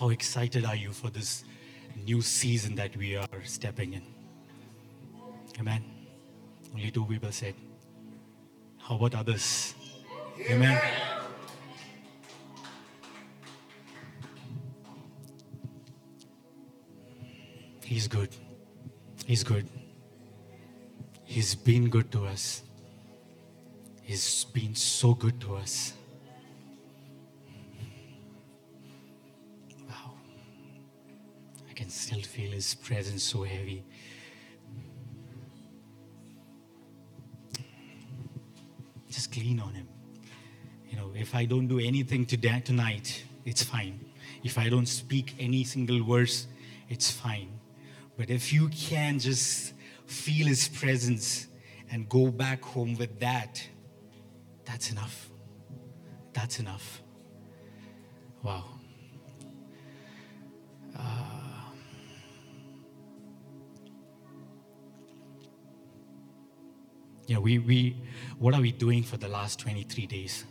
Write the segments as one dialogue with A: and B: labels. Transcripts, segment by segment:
A: How excited are you for this new season that we are stepping in? Amen. Only two people said. How about others? Amen. He's good. He's good. He's been good to us. He's been so good to us. Still feel His presence so heavy. Just lean on Him. You know, if I don't do anything today, tonight, it's fine. If I don't speak any single verse, it's fine. But if you can just feel His presence and go back home with that, that's enough. That's enough. Wow. Uh, yeah, we, we, what are we doing for the last 23 days?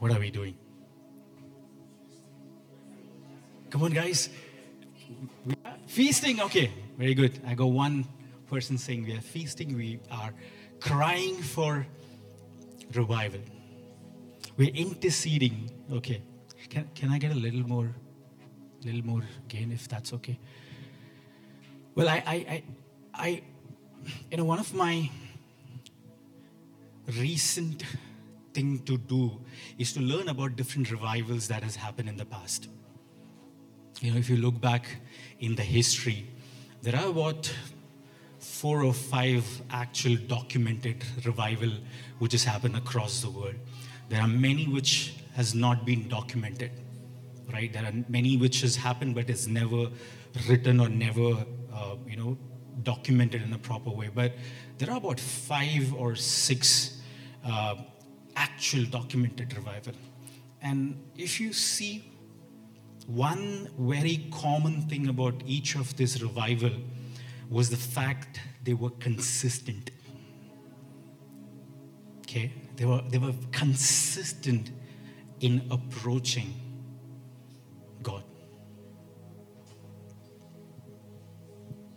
A: What are we doing? Come on, guys. We are feasting. Okay, very good. I got one person saying we are feasting. We are crying for revival. We're interceding. Okay. Can, can I get a little more, little more gain if that's okay? Well, I, I, I, I you know, one of my recent thing to do is to learn about different revivals that has happened in the past. You know, if you look back in the history, there are about four or five actual documented revival which has happened across the world. There are many which has not been documented, right? There are many which has happened but is never written or never, uh, you know, documented in a proper way. But there are about five or six uh, actual documented revival. And if you see one very common thing about each of this revival was the fact they were consistent. Okay? They were, they were consistent in approaching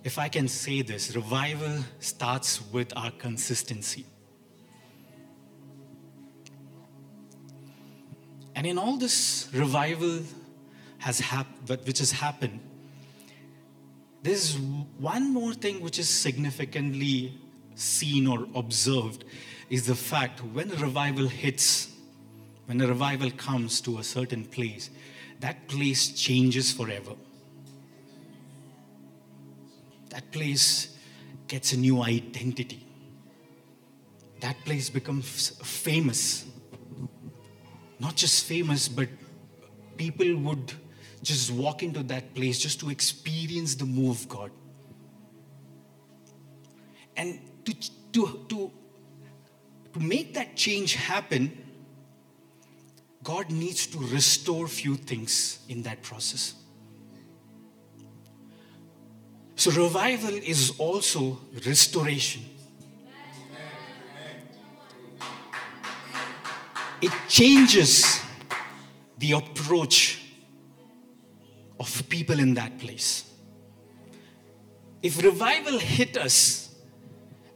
A: If I can say this, revival starts with our consistency. And in all this revival has hap- which has happened, there's one more thing which is significantly seen or observed is the fact when a revival hits, when a revival comes to a certain place, that place changes forever. That place gets a new identity. That place becomes famous. Not just famous, but people would just walk into that place just to experience the move of God. And to, to, to, to make that change happen, God needs to restore few things in that process. So revival is also restoration. It changes the approach of people in that place. If revival hit us,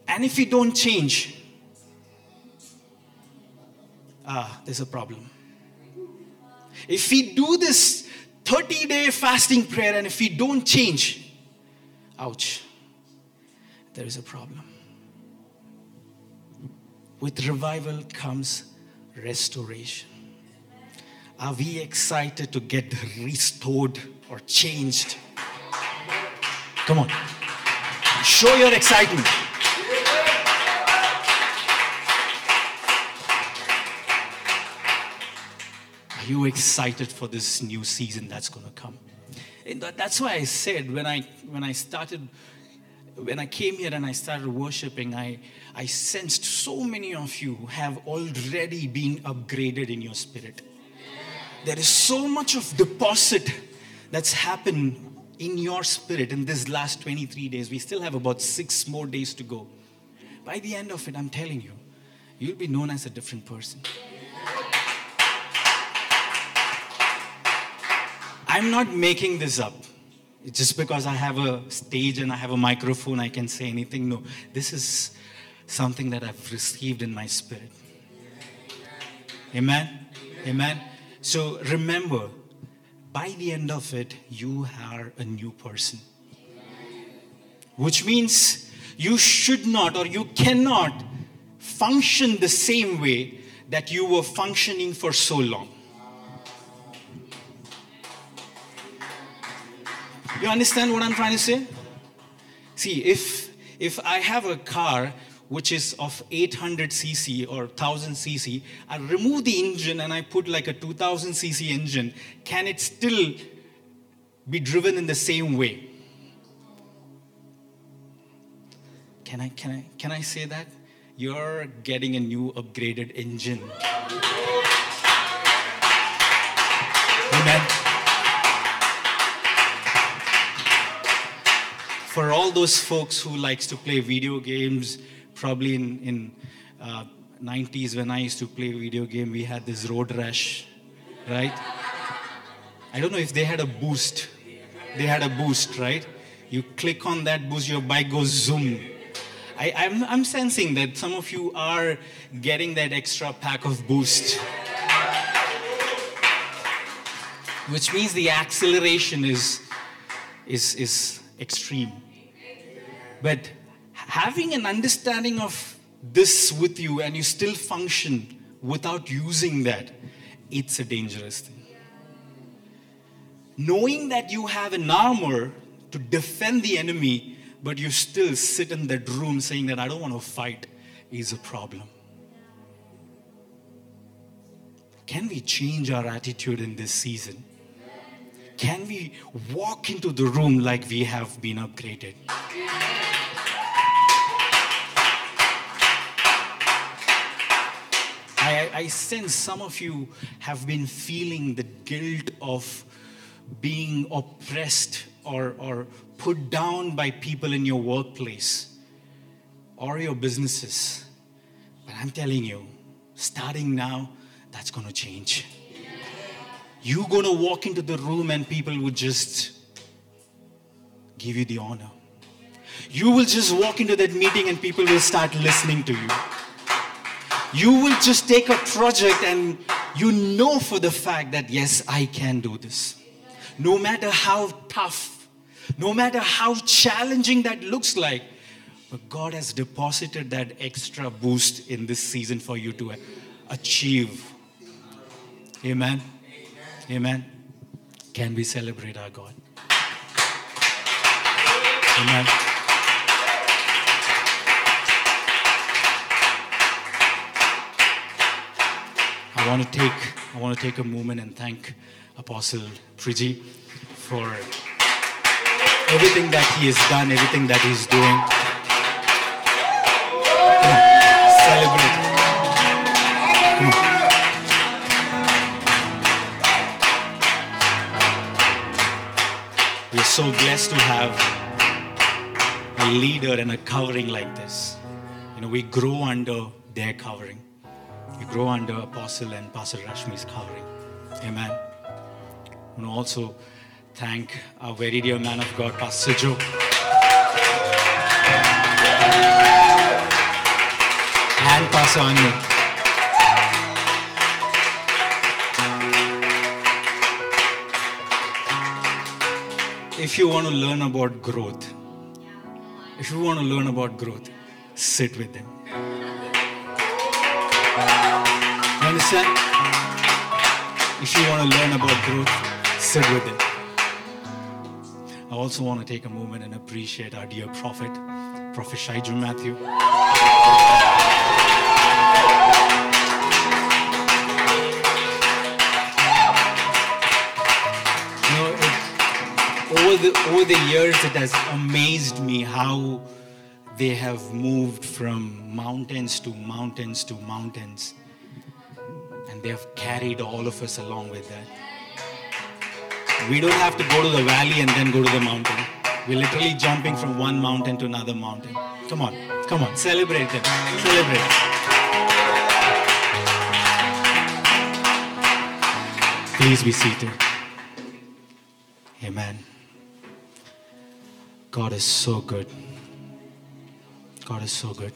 A: and if we don't change, ah, there's a problem. If we do this 30 day fasting prayer and if we don't change, ouch, there is a problem. With revival comes restoration. Are we excited to get restored or changed? Come on. Show your excitement. Are you excited for this new season that's going to come? That's why I said when I when I started when I came here and I started worshiping, I, I sensed so many of you have already been upgraded in your spirit. There is so much of deposit that's happened in your spirit in this last 23 days. We still have about six more days to go. By the end of it, I'm telling you, you'll be known as a different person. I'm not making this up. Just because I have a stage and I have a microphone, I can say anything. No, this is something that I've received in my spirit. Amen? Amen. So remember, by the end of it, you are a new person. Which means you should not or you cannot function the same way that you were functioning for so long. You understand what I'm trying to say? See, if if I have a car which is of 800 cc or 1000 cc, I remove the engine and I put like a 2000 cc engine, can it still be driven in the same way? Can I, can I, can I say that? You're getting a new upgraded engine. Amen. For all those folks who likes to play video games, probably in, in uh, 90s when I used to play video game, we had this road rash, right? I don't know if they had a boost. They had a boost, right? You click on that boost, your bike goes zoom. I, am I'm, I'm sensing that some of you are getting that extra pack of boost. Which means the acceleration is, is, is extreme. But having an understanding of this with you and you still function without using that, it's a dangerous thing. Knowing that you have an armor to defend the enemy, but you still sit in that room saying that I don't want to fight is a problem. Can we change our attitude in this season? Can we walk into the room like we have been upgraded? I, I sense some of you have been feeling the guilt of being oppressed or, or put down by people in your workplace or your businesses. But I'm telling you, starting now, that's going to change. You're going to walk into the room and people will just give you the honor. You will just walk into that meeting and people will start listening to you. You will just take a project and you know for the fact that, yes, I can do this. No matter how tough, no matter how challenging that looks like, but God has deposited that extra boost in this season for you to achieve. Amen. Amen. Can we celebrate our God? Amen. I want to take I want to take a moment and thank Apostle Priji for everything that he has done, everything that he's doing. Celebrate. We're so blessed to have a leader and a covering like this. You know, we grow under their covering. We grow under Apostle and Pastor Rashmi's covering. Amen. I want to also thank our very dear man of God, Pastor Joe. And Pastor Anu. If you want to learn about growth, if you want to learn about growth, sit with them. You understand? If you want to learn about growth, sit with it. I also want to take a moment and appreciate our dear prophet, Prophet Shaiju Matthew. The over the years, it has amazed me how they have moved from mountains to mountains to mountains. And they have carried all of us along with that. We don't have to go to the valley and then go to the mountain. We're literally jumping from one mountain to another mountain. Come on, come on, celebrate them. Celebrate. Please be seated. Amen. God is so good. God is so good.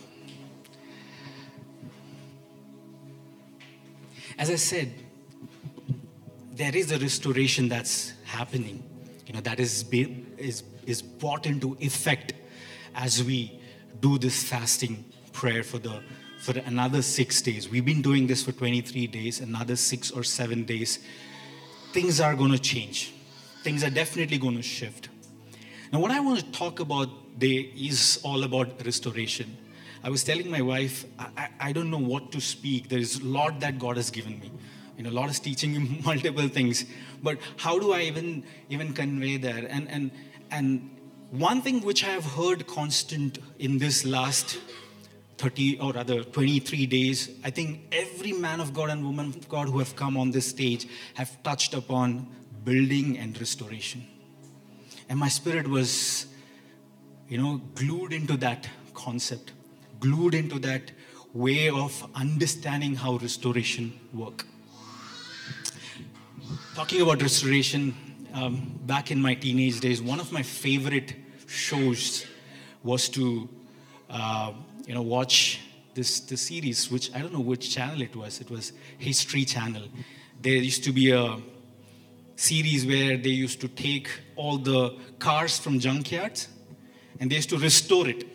A: As I said, there is a restoration that's happening. You know, that is, is, is brought into effect as we do this fasting prayer for the for another six days. We've been doing this for 23 days, another six or seven days. Things are going to change. Things are definitely going to shift. Now, what I want to talk about today is all about restoration. I was telling my wife, I, I, I don't know what to speak. There is a lot that God has given me. You know, a lot is teaching me multiple things. But how do I even even convey that? And and and one thing which I have heard constant in this last 30 or rather 23 days, I think every man of God and woman of God who have come on this stage have touched upon building and restoration. And my spirit was, you know, glued into that concept, glued into that way of understanding how restoration work. Talking about restoration, um, back in my teenage days, one of my favorite shows was to uh, you know, watch this, this series, which I don't know which channel it was. It was History Channel. There used to be a series where they used to take all the cars from junkyards and they used to restore it.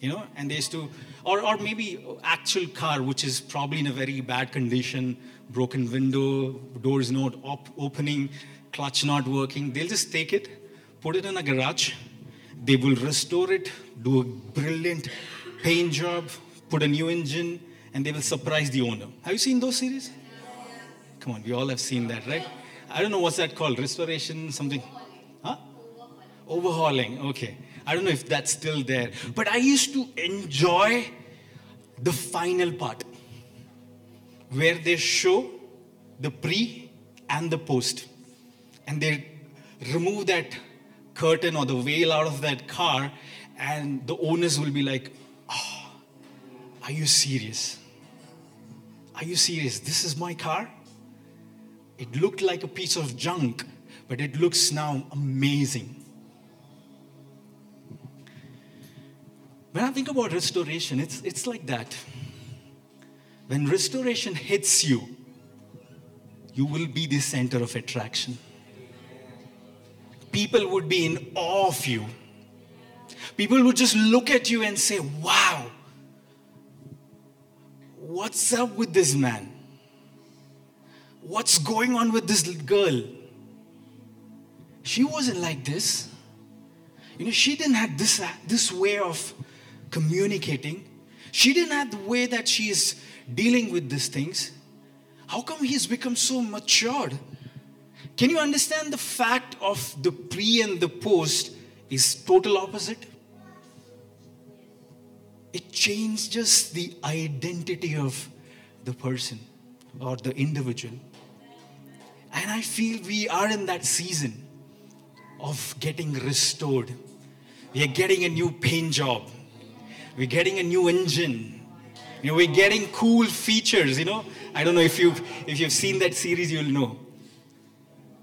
A: You know, and they used to, or, or maybe actual car, which is probably in a very bad condition, broken window, doors not op- opening, clutch not working. They'll just take it, put it in a garage, they will restore it, do a brilliant paint job, put a new engine, and they will surprise the owner. Have you seen those series? Come on, we all have seen that, right? I don't know what's that called. Restoration, something. Huh? Overhauling. Okay. I don't know if that's still there. But I used to enjoy the final part where they show the pre and the post. And they remove that curtain or the veil out of that car, and the owners will be like, ah, are you serious? Are you serious? This is my car? It looked like a piece of junk, but it looks now amazing. When I think about restoration, it's, it's like that. When restoration hits you, you will be the center of attraction. People would be in awe of you. People would just look at you and say, Wow, What's up with this man? What's going on with this girl? She wasn't like this. You know, she didn't have this, uh, this way of communicating. She didn't have the way that she is dealing with these things. How come he's become so matured? Can you understand the fact of the pre and the post is total opposite? it changes the identity of the person or the individual. And I feel we are in that season of getting restored. We are getting a new paint job. We're getting a new engine. You know, we're getting cool features, you know. I don't know if you've if you've seen that series, you'll know.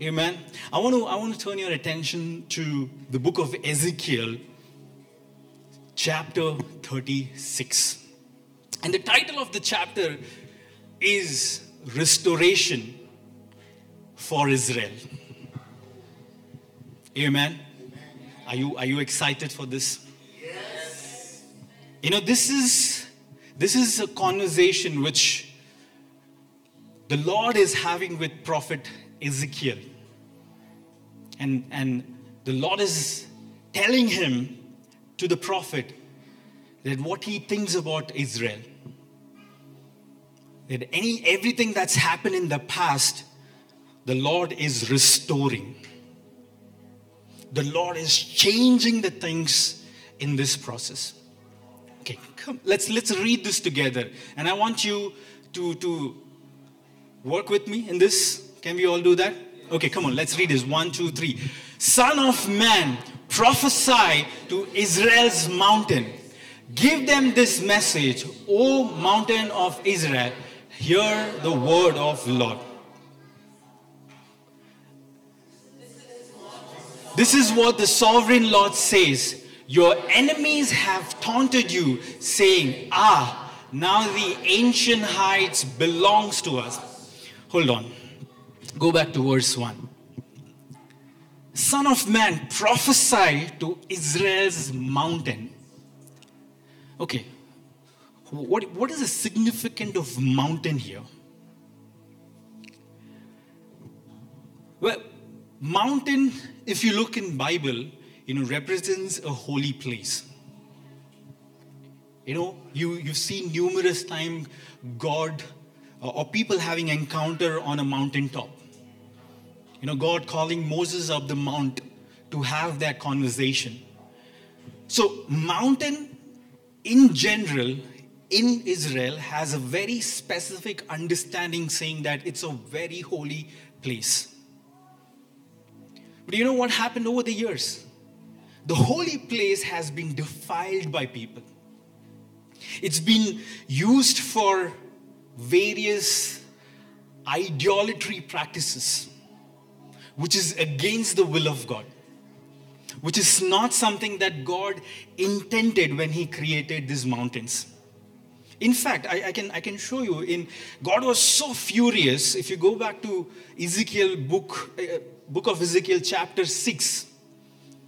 A: Amen. I want to I want to turn your attention to the book of Ezekiel, chapter 36. And the title of the chapter is Restoration for Israel. Amen. Are you, are you excited for this? Yes. You know, this is, this is a conversation which the Lord is having with prophet Ezekiel. And, and the Lord is telling him to the prophet that what he thinks about Israel. That any everything that's happened in the past, the Lord is restoring. The Lord is changing the things in this process. Okay, come, let's let's read this together. And I want you to, to work with me in this. Can we all do that? Okay, come on, let's read this. One, two, three. Son of man, prophesy to Israel's mountain. Give them this message, O mountain of Israel, hear the word of Lord. This is what the sovereign Lord says. Your enemies have taunted you, saying, Ah, now the ancient heights belongs to us. Hold on. Go back to verse 1. Son of man, prophesy to Israel's mountain. Okay, what, what is the significance of mountain here? Well, mountain, if you look in Bible, you know, represents a holy place. You know, you, you've seen numerous times God uh, or people having encounter on a mountaintop. You know, God calling Moses up the mount to have that conversation. So, mountain in general in Israel has a very specific understanding saying that it's a very holy place. But you know what happened over the years? The holy place has been defiled by people. It's been used for various idolatry practices, which is against the will of God, which is not something that God intended when He created these mountains. In fact, I, I, can, I can show you in God was so furious. If you go back to Ezekiel book, uh, book of Ezekiel chapter 6,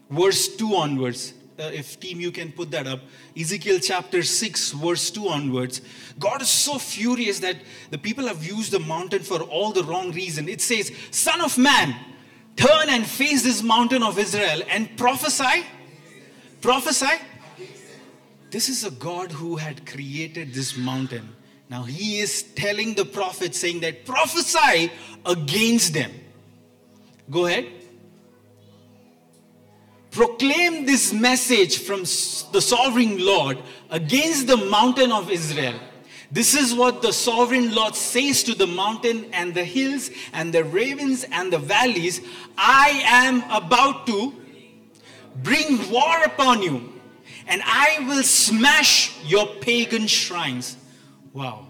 A: verse 2 onwards. Uh, if team you can put that up ezekiel chapter 6 verse 2 onwards god is so furious that the people have used the mountain for all the wrong reason it says son of man turn and face this mountain of israel and prophesy prophesy this is a God who had created this mountain. Now he is telling the prophet, saying that prophesy against them. Go ahead. Proclaim this message from the sovereign Lord against the mountain of Israel. This is what the sovereign Lord says to the mountain and the hills and the ravens and the valleys I am about to bring war upon you and I will smash your pagan shrines. Wow.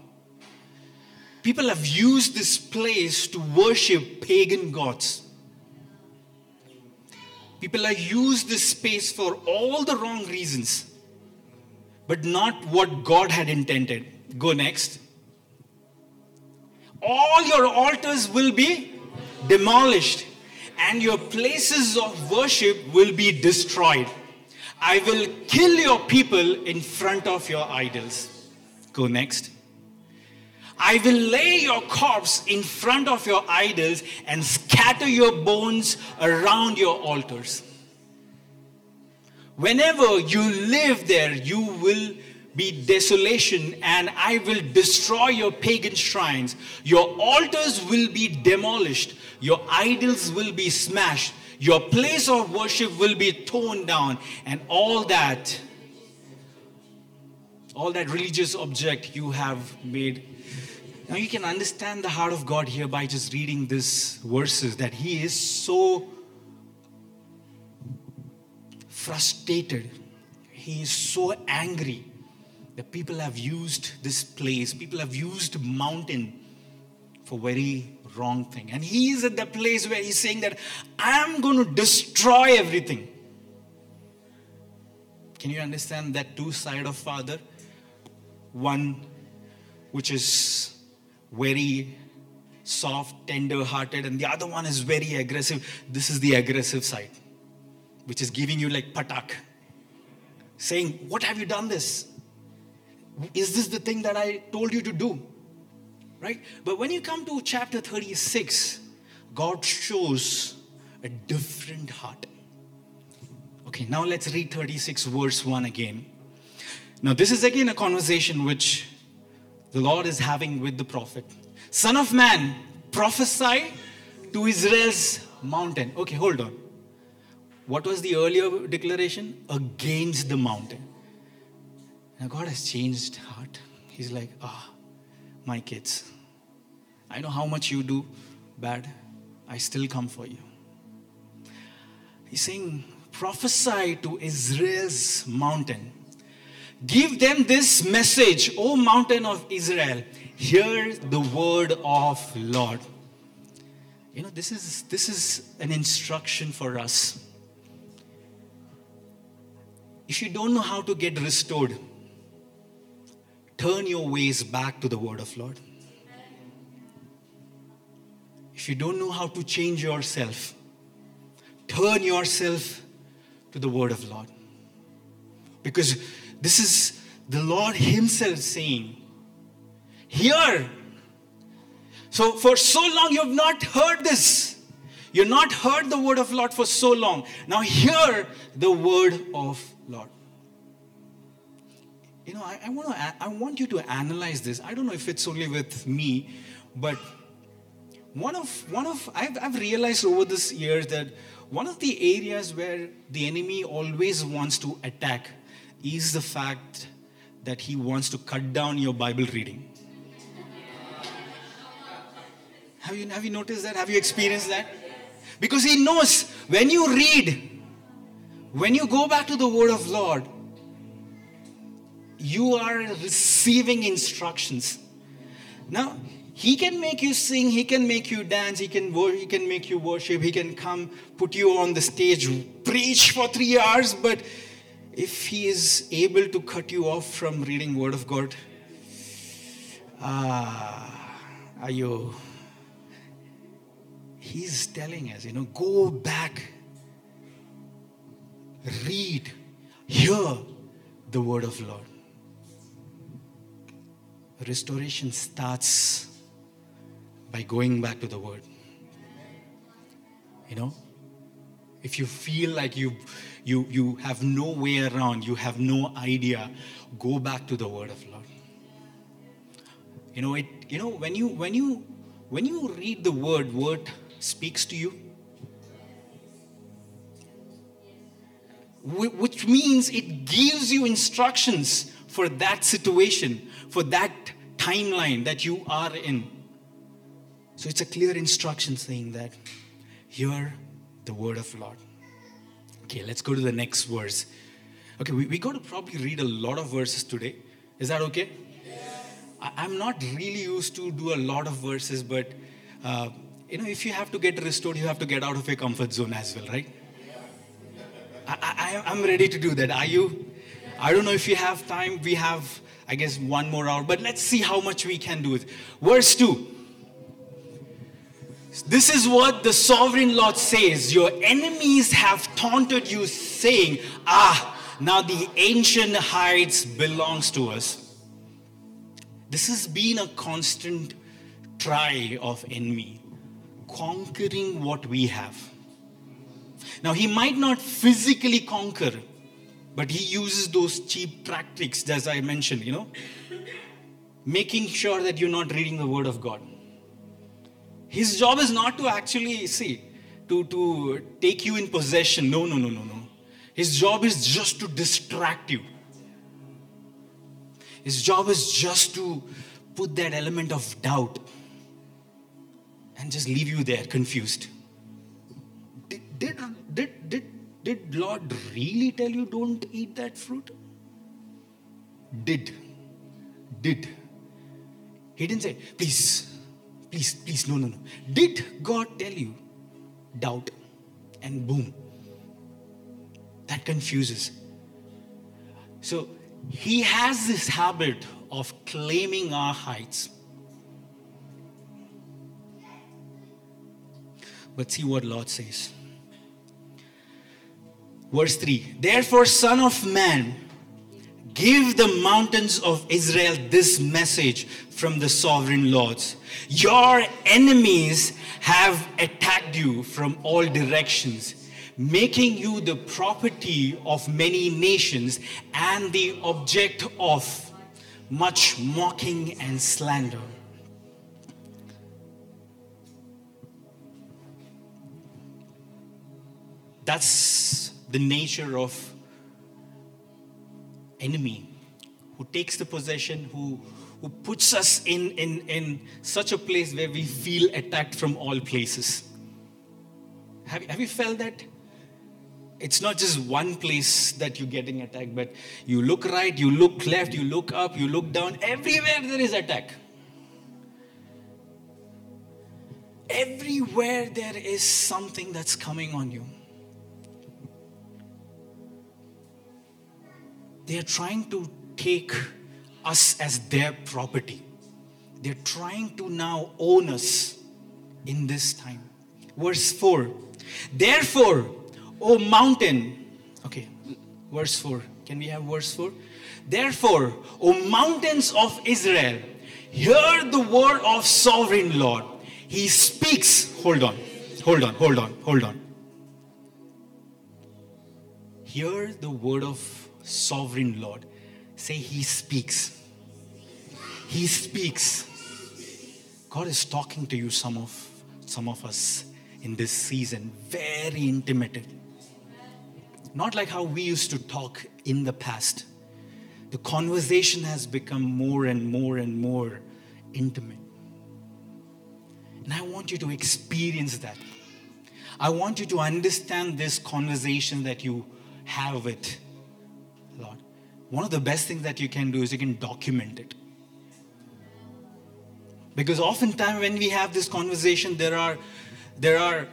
A: People have used this place to worship pagan gods. People have used this space for all the wrong reasons, but not what God had intended. Go next. All your altars will be demolished, and your places of worship will be destroyed. I will kill your people in front of your idols. Go next. I will lay your corpse in front of your idols and scatter your bones around your altars. Whenever you live there, you will be desolation, and I will destroy your pagan shrines. Your altars will be demolished, your idols will be smashed, your place of worship will be torn down, and all that, all that religious object you have made. Now you can understand the heart of God here by just reading these verses that He is so frustrated. He is so angry that people have used this place, people have used mountain for very wrong thing. And he is at the place where he's saying that I'm going to destroy everything. Can you understand that two side of father? One which is very soft, tender hearted, and the other one is very aggressive. This is the aggressive side, which is giving you like patak, saying, What have you done this? Is this the thing that I told you to do? right? But when you come to chapter 36, God shows a different heart. Okay, now let's read 36, verse 1 again. Now, this is again a conversation which the Lord is having with the prophet. Son of man, prophesy to Israel's mountain. Okay, hold on. What was the earlier declaration? Against the mountain. Now, God has changed heart. He's like, ah, my kids. I know how much you do bad. I still come for you. He's saying, prophesy to Israel's mountain. Give them this message, O mountain of Israel. Hear the word of Lord. You know, this is this is an instruction for us. if you don't know how to get restored, turn your ways back to the word of Lord. If you don't know how to change yourself, turn yourself to the word of Lord. Because this is the Lord Himself saying, Here. So, for so long, you have not heard this. You've not heard the word of Lord for so long. Now, hear the word of Lord. You know, I, I, want to, I want you to analyze this. I don't know if it's only with me, but one of, one of I've, I've realized over this years that one of the areas where the enemy always wants to attack is the fact that he wants to cut down your Bible reading. Have you, have you noticed that? Have you experienced that? Because he knows when you read, when you go back to the word of Lord, you are receiving instructions. Now, he can make you sing, he can make you dance, he can, he can make you worship, he can come put you on the stage, preach for three hours, but if he is able to cut you off from reading word of god ah are you he's telling us you know go back read hear the word of lord. Restoration starts by going back to the word. You know if you feel like you you you have no way around. You have no idea. Go back to the word of lord. You know it you know when you when you when you read the word word speaks to you. Which means it gives you instructions for that situation for that timeline that you are in. So it's a clear instruction saying that hear the word of Lord. Okay, let's go to the next verse. Okay, we, we got to probably read a lot of verses today. Is that okay? I, am not really used to do a lot of verses, but uh, you know, if you have to get restored, you have to get out of your comfort zone as well, right? I, I, I'm ready to do that. Are you? I don't know if you have time. We have, I guess, one more hour, but let's see how much we can do it. Verse 2. This is what the sovereign Lord says Your enemies have taunted you, saying, Ah, now the ancient heights belongs to us. This has been a constant try of enemy, conquering what we have. Now, he might not physically conquer, but he uses those cheap tactics, as I mentioned, you know, making sure that you're not reading the word of God his job is not to actually, see, to, to take you in possession. No, no, no, no, no. His job is just to distract you. His job is just to put that element of doubt and just leave you there confused. Did, did, did, did, did Lord really tell you don't eat that fruit? Did. Did. He didn't say, please, Please, please, no, no, no. Did God tell you? Doubt. And boom. That confuses. So he has this habit of claiming our heights. But see what Lord says. Verse 3 Therefore, Son of Man, give the mountains of Israel this message from the sovereign lords. Your enemies have attacked you from all directions, making you the property of many nations and the object of much mocking and slander. That's the nature of enemy who takes the possession, who who puts us in, in, in such a place where we feel attacked from all places. Have, have you felt that? It's not just one place that you're getting attacked, but you look right, you look left, you look up, you look down, everywhere there is attack. Everywhere there is something that's coming on you. They are trying to take us as their property. They're trying to now own us in this time. Verse 4 Therefore, O mountain, okay, verse 4. Can we have verse 4? Therefore, O mountains of Israel, hear the word of sovereign Lord. He speaks. Hold on, hold on, hold on, hold on. Hear the word of sovereign Lord. Say, He speaks. He speaks. God is talking to you, some of some of us in this season, very intimate. Not like how we used to talk in the past. The conversation has become more and more and more intimate. And I want you to experience that. I want you to understand this conversation that you have with. One of the best things that you can do is you can document it. Because oftentimes when we have this conversation, there are there are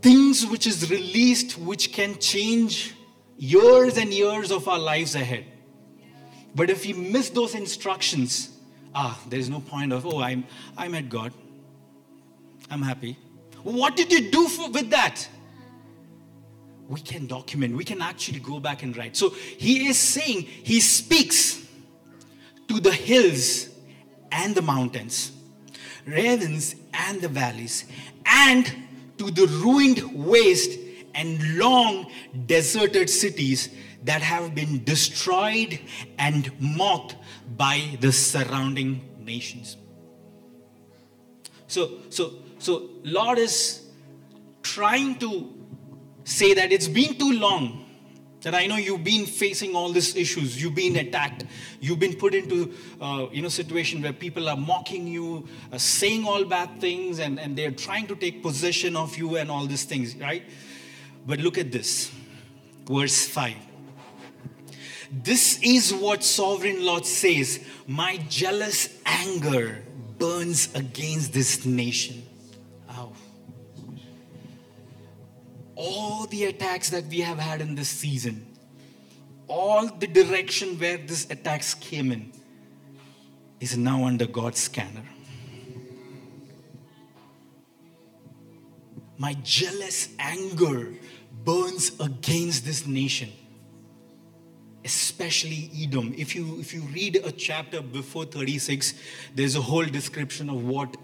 A: things which is released which can change years and years of our lives ahead. But if we miss those instructions, ah, there is no point of, oh, I'm I met God. I'm happy. What did you do for, with that? We can document, we can actually go back and write. So he is saying, he speaks to the hills and the mountains ravens and the valleys, and to the ruined waste and long deserted cities that have been destroyed and mocked by the surrounding nations. So, so, so Lord is trying to say that it's been too long that I know you've been facing all these issues. You've been attacked. You've been put into, uh, you know, situation where people are mocking you, uh, saying all bad things, and, and they're trying to take possession of you and all these things, right? But look at this. Verse 5. This is what sovereign Lord says My jealous anger burns against this nation all the attacks that we have had in this season, all the direction where these attacks came in, is now under God's scanner. My jealous anger burns against this nation, especially Edom. If you, if you read a chapter before 36, there's a whole description of what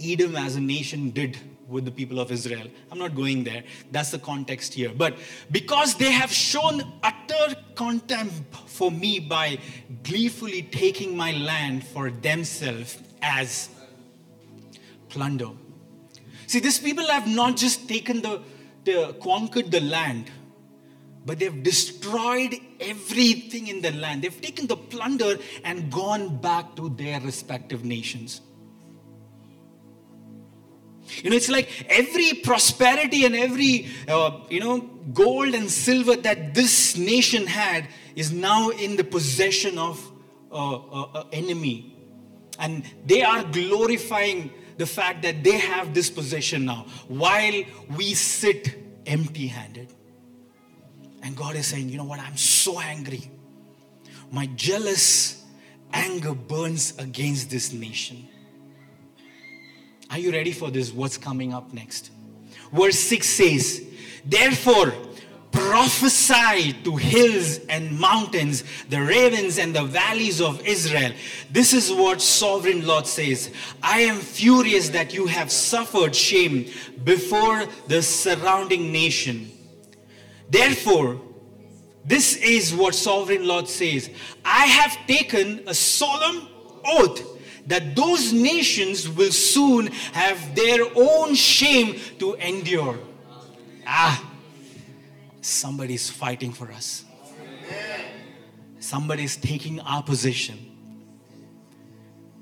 A: Edom as a nation did with the people of Israel. I'm not going there. That's the context here. But because they have shown utter contempt for me by gleefully taking my land for themselves as plunder. See, these people have not just taken the, the conquered the land, but they've destroyed everything in the land. They've taken the plunder and gone back to their respective nations. You know, it's like every prosperity and every, uh, you know, gold and silver that this nation had is now in the possession of uh, uh, enemy. And they are glorifying the fact that they have this possession now while we sit empty handed. And God is saying, you know what, I'm so angry. My jealous anger burns against this nation. Are you ready for this? What's coming up next? Verse 6 says, Therefore, prophesy to hills and mountains, the ravens and the valleys of Israel. This is what sovereign Lord says I am furious that you have suffered shame before the surrounding nation. Therefore, this is what sovereign Lord says I have taken a solemn oath that those nations will soon have their own shame to endure. Ah, somebody's fighting for us. Somebody's taking our position.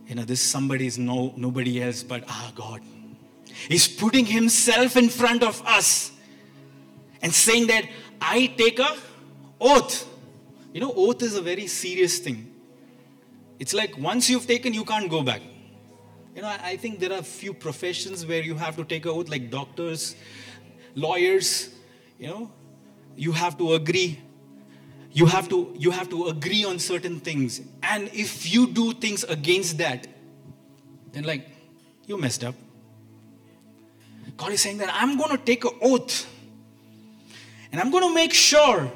A: You know, this somebody is no nobody else but our God. He's putting himself in front of us and saying that I take a oath. You know, oath is a very serious thing. It's like once you've taken, you can't go back. You know, I think there are a few professions where you have to take a oath, like doctors, lawyers, you know, you have to agree. you have to you have to agree on certain things and if you do things against that then like you messed up god is saying that i'm going to take an oath and i'm going to make sure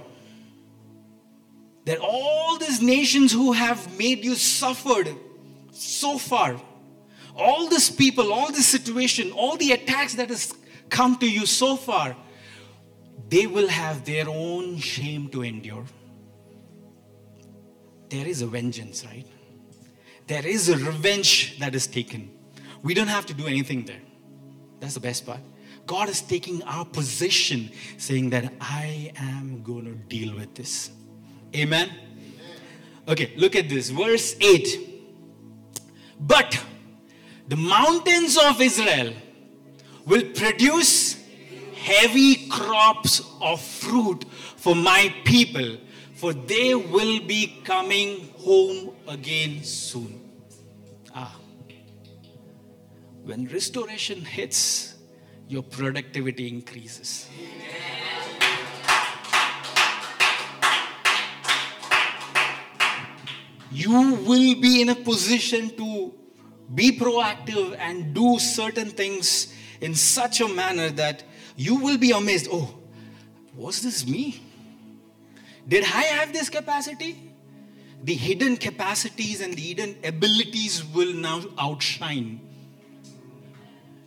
A: that all these nations who have made you suffered so far all these people all this situation all the attacks that has come to you so far they will have their own shame to endure there is a vengeance, right? There is a revenge that is taken. We don't have to do anything there. That's the best part. God is taking our position, saying that I am going to deal with this. Amen? Okay, look at this. Verse 8. But the mountains of Israel will produce heavy crops of fruit for my people for they will be coming home again soon. Ah. When restoration hits, your productivity increases. You will be in a position to be proactive and do certain things in such a manner that you will be amazed. Oh, was this me? Did I have this capacity? The hidden capacities and the hidden abilities will now outshine.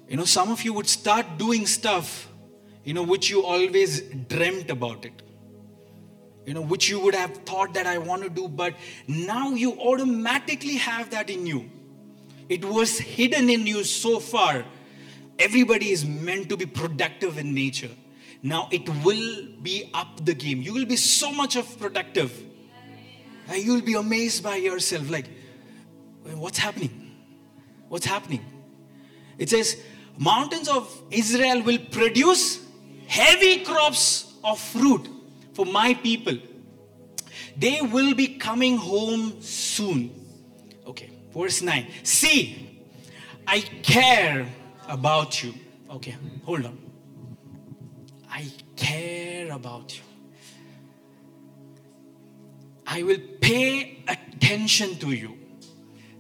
A: You know, some of you would start doing stuff, you know, which you always dreamt about it. You know, which you would have thought that I want to do, but now you automatically have that in you. It was hidden in you so far. Everybody is meant to be productive in nature. Now it will be up the game. You will be so much of productive. And you will be amazed by yourself. Like, what's happening? What's happening? It says, mountains of Israel will produce heavy crops of fruit for my people. They will be coming home soon. Okay, verse 9. See, I care about you. Okay, hold on. I care about you. I will pay attention to you.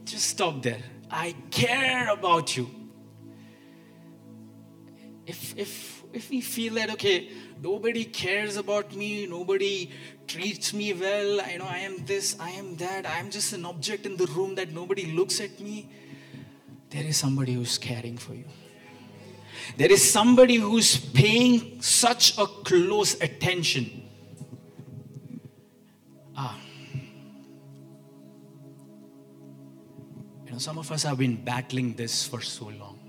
A: Just stop there. I care about you. If, if, if we feel that, okay, nobody cares about me, nobody treats me well, I know I am this, I am that, I am just an object in the room that nobody looks at me, there is somebody who's caring for you. There is somebody who's paying such a close attention. Ah. You know, some of us have been battling this for so long.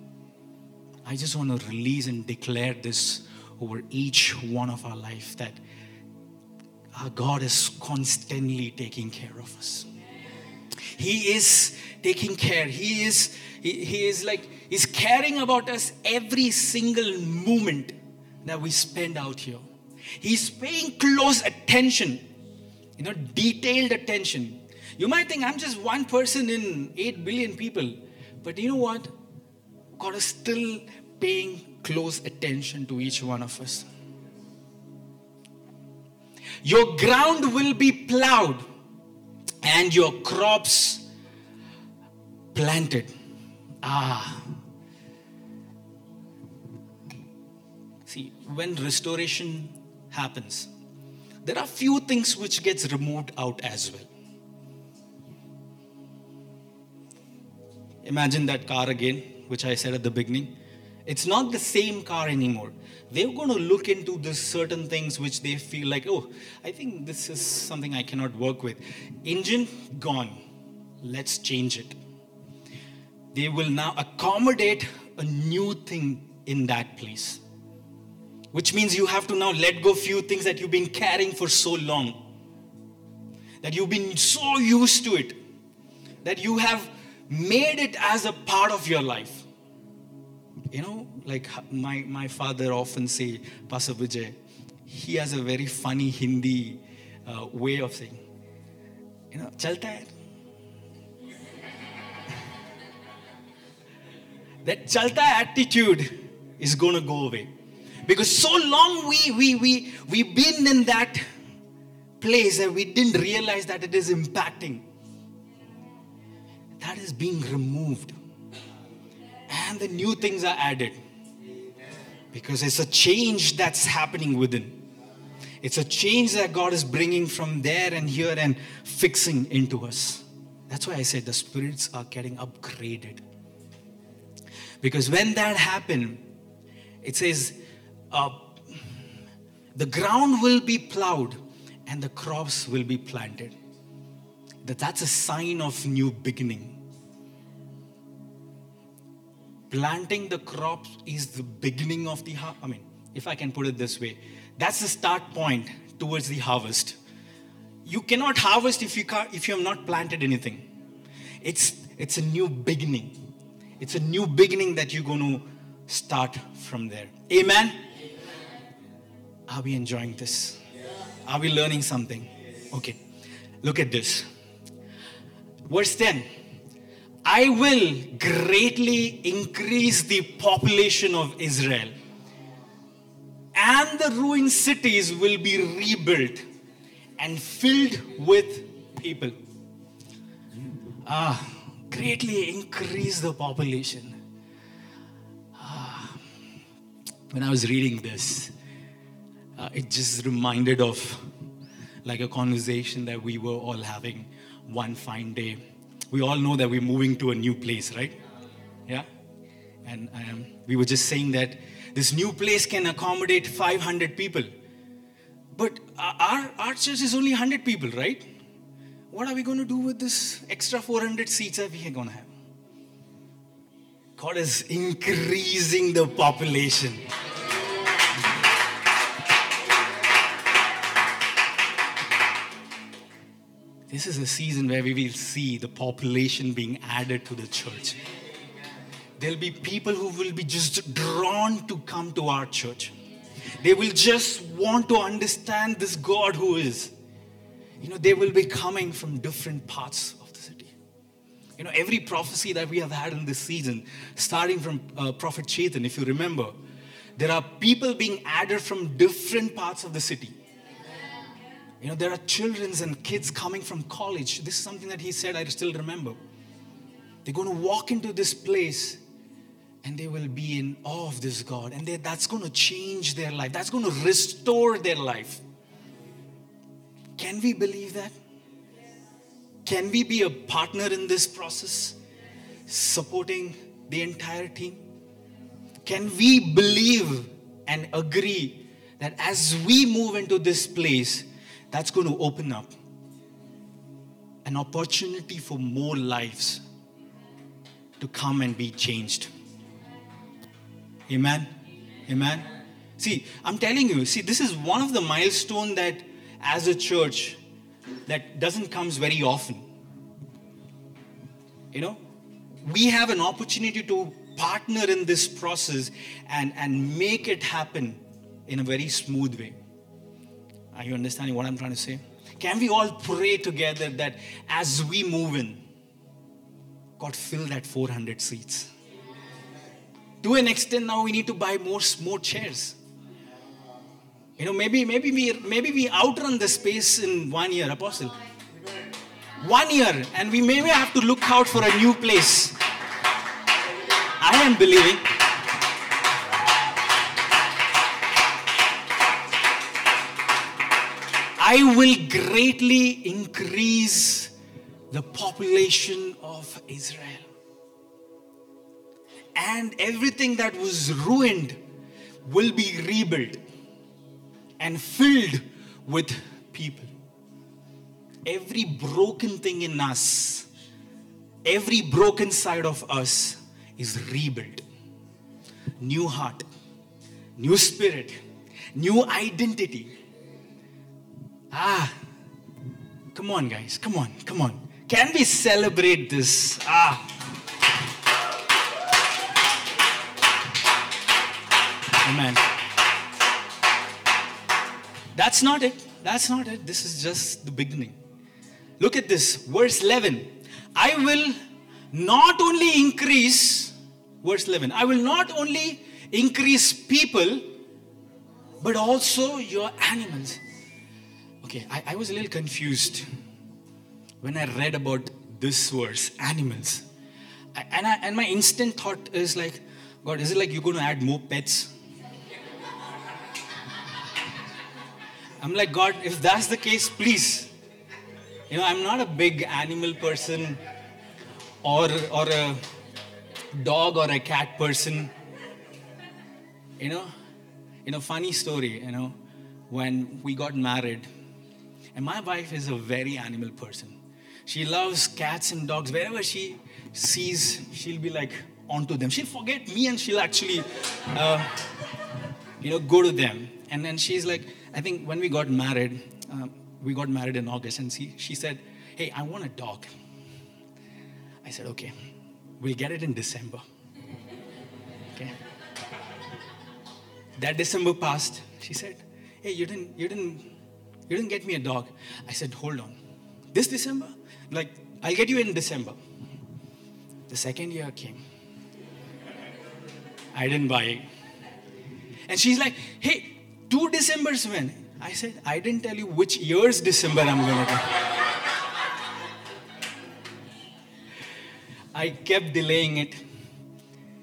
A: I just want to release and declare this over each one of our life that our God is constantly taking care of us. He is taking care. He is, he, he is like he's caring about us every single moment that we spend out here. He's paying close attention, you know, detailed attention. You might think I'm just one person in 8 billion people, but you know what? God is still paying close attention to each one of us. Your ground will be plowed and your crops planted. Ah, See, when restoration happens, there are few things which gets removed out as well. Imagine that car again, which I said at the beginning. It's not the same car anymore. They're going to look into the certain things which they feel like, oh, I think this is something I cannot work with. Engine gone. Let's change it. They will now accommodate a new thing in that place which means you have to now let go few things that you've been carrying for so long that you've been so used to it that you have made it as a part of your life you know like my, my father often say pastor vijay he has a very funny hindi uh, way of saying you know chalta hai that chalta attitude is going to go away because so long we, we, we, we've been in that place that we didn't realize that it is impacting, that is being removed. And the new things are added. Because it's a change that's happening within. It's a change that God is bringing from there and here and fixing into us. That's why I said the spirits are getting upgraded. Because when that happened, it says, uh, the ground will be plowed and the crops will be planted. That that's a sign of new beginning. Planting the crops is the beginning of the I mean, if I can put it this way, that's the start point towards the harvest. You cannot harvest if you if you have not planted anything. It's it's a new beginning. It's a new beginning that you're going to start from there. Amen. Are we enjoying this? Are we learning something? Okay. Look at this. Verse 10 I will greatly increase the population of Israel, and the ruined cities will be rebuilt and filled with people. Ah, greatly increase the population. Ah, when I was reading this, uh, it just reminded of like a conversation that we were all having one fine day. We all know that we're moving to a new place, right? Yeah? And um, we were just saying that this new place can accommodate 500 people. But our, our church is only 100 people, right? What are we going to do with this extra 400 seats that we are going to have? God is increasing the population. This is a season where we will see the population being added to the church. There'll be people who will be just drawn to come to our church. They will just want to understand this God who is. You know, they will be coming from different parts of the city. You know, every prophecy that we have had in this season, starting from uh, Prophet Chetan, if you remember, there are people being added from different parts of the city. You know, there are children and kids coming from college. This is something that he said, I still remember. They're going to walk into this place and they will be in awe of this God. And that's going to change their life, that's going to restore their life. Can we believe that? Can we be a partner in this process, supporting the entire team? Can we believe and agree that as we move into this place, that's going to open up an opportunity for more lives to come and be changed. Amen. Amen. See, I'm telling you, see, this is one of the milestone that as a church that doesn't comes very often. You know, we have an opportunity to partner in this process and, and make it happen in a very smooth way. Are you understanding what I'm trying to say? Can we all pray together that as we move in, God fill that 400 seats? To an extent, now we need to buy more, more chairs. You know, maybe maybe we maybe we outrun the space in one year, Apostle. One year, and we maybe have to look out for a new place. I am believing. I will greatly increase the population of Israel. And everything that was ruined will be rebuilt and filled with people. Every broken thing in us, every broken side of us is rebuilt. New heart, new spirit, new identity Ah, come on, guys. Come on, come on. Can we celebrate this? Ah. Amen. That's not it. That's not it. This is just the beginning. Look at this, verse 11. I will not only increase, verse 11, I will not only increase people, but also your animals. Okay, I, I was a little confused when I read about this verse, animals. I, and, I, and my instant thought is like, God, is it like you're going to add more pets? I'm like, God, if that's the case, please. You know, I'm not a big animal person or, or a dog or a cat person. You know, you know, funny story, you know, when we got married, and my wife is a very animal person. She loves cats and dogs. Wherever she sees, she'll be like onto them. She'll forget me and she'll actually, uh, you know, go to them. And then she's like, I think when we got married, um, we got married in August, and she, she said, Hey, I want a dog. I said, Okay, we'll get it in December. Okay. That December passed. She said, Hey, you didn't, you didn't, you didn't get me a dog. I said, Hold on. This December? Like, I'll get you in December. The second year came. I didn't buy it. And she's like, Hey, two Decembers when? I said, I didn't tell you which year's December I'm going to. I kept delaying it.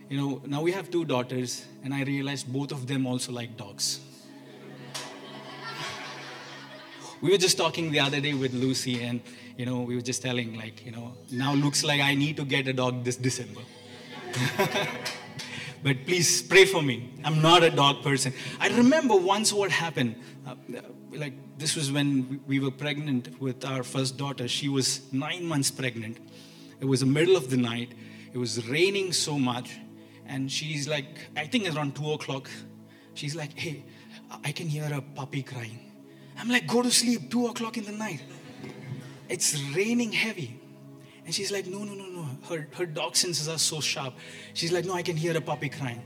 A: You know, now we have two daughters, and I realized both of them also like dogs. We were just talking the other day with Lucy, and you know, we were just telling, like, you know, now looks like I need to get a dog this December. but please pray for me. I'm not a dog person. I remember once what happened. Uh, like, this was when we were pregnant with our first daughter. She was nine months pregnant. It was the middle of the night. It was raining so much. And she's like, I think around two o'clock, she's like, hey, I can hear a puppy crying. I'm like, go to sleep, two o'clock in the night. It's raining heavy. And she's like, no, no, no, no. Her, her dog senses are so sharp. She's like, no, I can hear a puppy crying.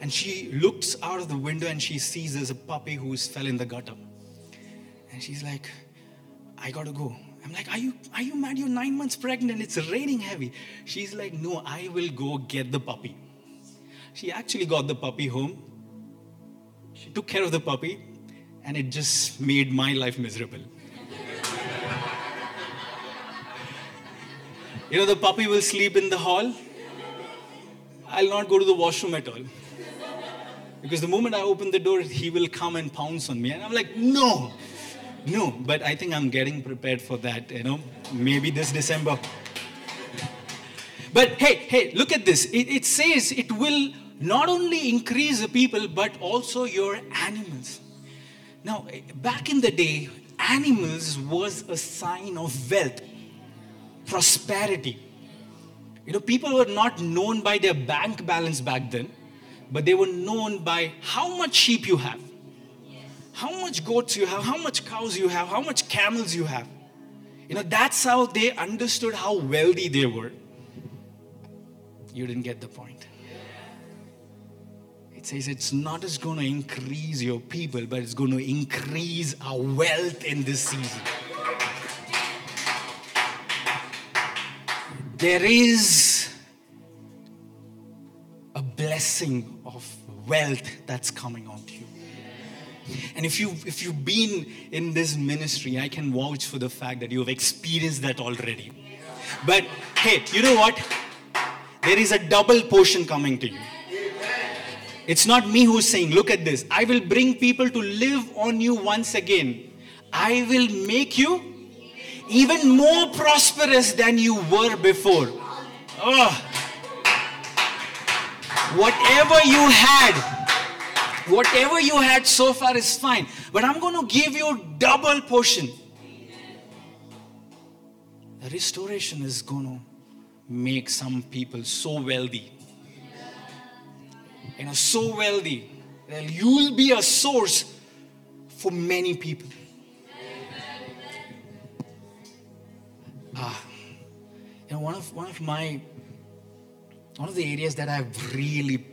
A: And she looks out of the window and she sees there's a puppy who's fell in the gutter. And she's like, I gotta go. I'm like, are you are you mad? You're nine months pregnant. It's raining heavy. She's like, no, I will go get the puppy. She actually got the puppy home. She took care of the puppy, and it just made my life miserable. you know, the puppy will sleep in the hall. I'll not go to the washroom at all. Because the moment I open the door, he will come and pounce on me. And I'm like, no, no. But I think I'm getting prepared for that, you know, maybe this December. But hey, hey, look at this. It, it says it will not only increase the people, but also your animals. Now, back in the day, animals was a sign of wealth, prosperity. You know, people were not known by their bank balance back then, but they were known by how much sheep you have, how much goats you have, how much cows you have, how much camels you have. You know, that's how they understood how wealthy they were. You didn't get the point. It says it's not just going to increase your people, but it's going to increase our wealth in this season. There is a blessing of wealth that's coming onto you. And if you if you've been in this ministry, I can vouch for the fact that you have experienced that already. But hey, you know what? There is a double portion coming to you. It's not me who's saying, look at this. I will bring people to live on you once again. I will make you even more prosperous than you were before. Oh. Whatever you had, whatever you had so far is fine. But I'm going to give you double portion. The restoration is going to make some people so wealthy you know, so wealthy that you'll be a source for many people. Ah, you know, one of one of my one of the areas that I've really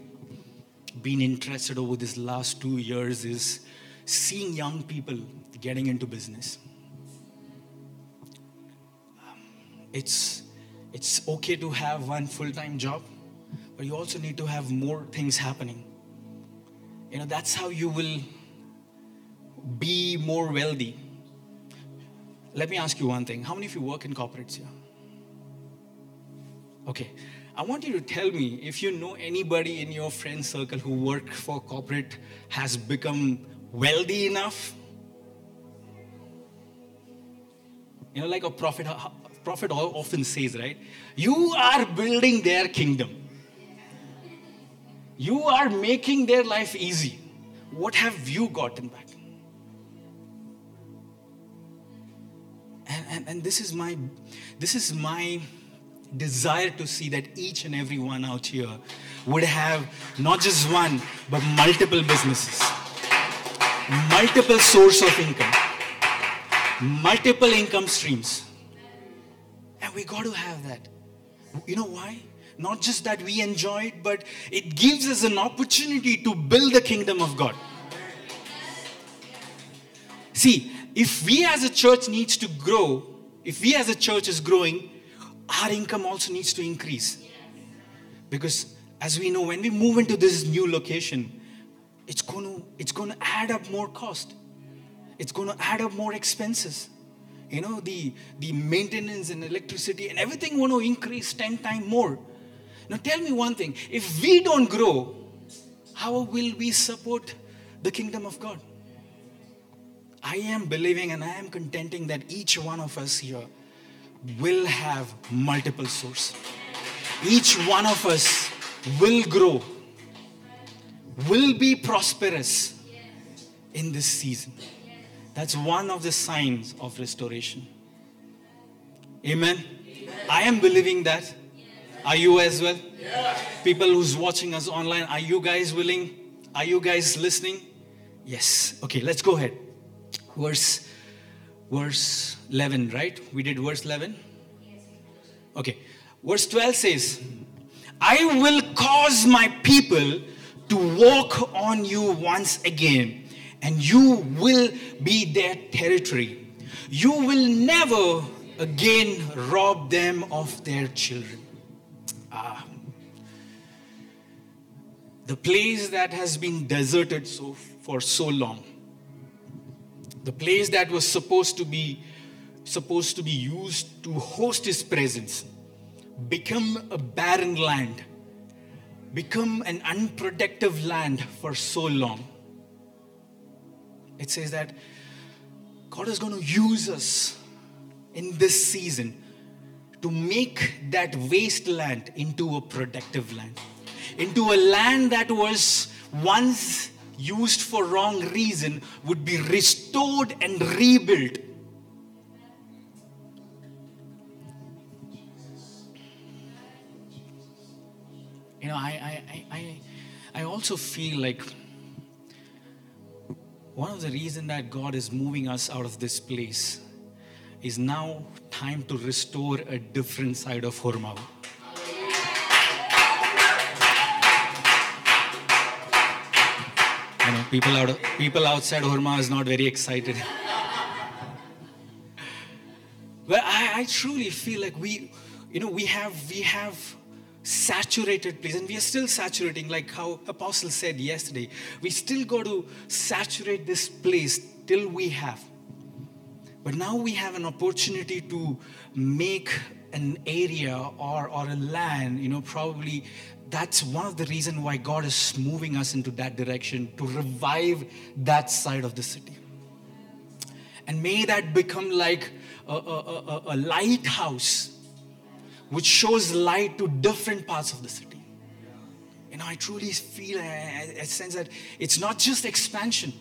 A: been interested over this last two years is seeing young people getting into business. It's it's okay to have one full-time job but you also need to have more things happening. You know, that's how you will be more wealthy. let me ask you one thing. How many of you work in corporates here? Okay. I want you to tell me if you know anybody in your friend circle who work for corporate has become wealthy enough. You know, like a prophet, prophet often says, right? You are building their kingdom. You are making their life easy. What have you gotten back? And, and, and this is my this is my desire to see that each and every one out here would have not just one but multiple businesses multiple source of income multiple income streams and we got to have that you know why not just that we enjoy it but it gives us an opportunity to build the kingdom of god. See if we as a church needs to grow if we as a church is growing our income also needs to increase. Because as we know when we move into this new location it's going to it's going to add up more cost. It's going to add up more expenses. You know the the maintenance and electricity and everything going to increase 10 times more now tell me one thing if we don't grow how will we support the kingdom of god i am believing and i am contenting that each one of us here will have multiple sources each one of us will grow will be prosperous in this season. That's one of the signs of restoration. Amen. I am believing that. Are you as well? People who's watching us online, are you guys willing? Are you guys listening? Yes. Okay, let's go ahead. Verse verse 11, right? We did verse 11. Okay. Verse 12 says, I will cause my people to walk on you once again, and you will be their territory. You will never again rob them of their children. The place that has been deserted so, for so long, the place that was supposed to be supposed to be used to host his presence become a barren land become an unproductive land for so long. It says that God is going to use us in this season to make that wasteland into a productive land, into a land that was once used for wrong reason would be restored and rebuilt. You know, I, I, I, I also feel like one of the reasons that God is moving us out of this place is now time to restore a different side of Horamavu. You know, people out people outside Horamavu is not very excited. but I, I truly feel like we, you know, we have we have saturated place and we are still saturating like how apostle said yesterday we still got to saturate this place till we have but now we have an opportunity to make an area or, or a land you know probably that's one of the reasons why god is moving us into that direction to revive that side of the city and may that become like a, a, a, a lighthouse which shows light to different parts of the city. You know, I truly feel, I, I sense that it's not just expansion.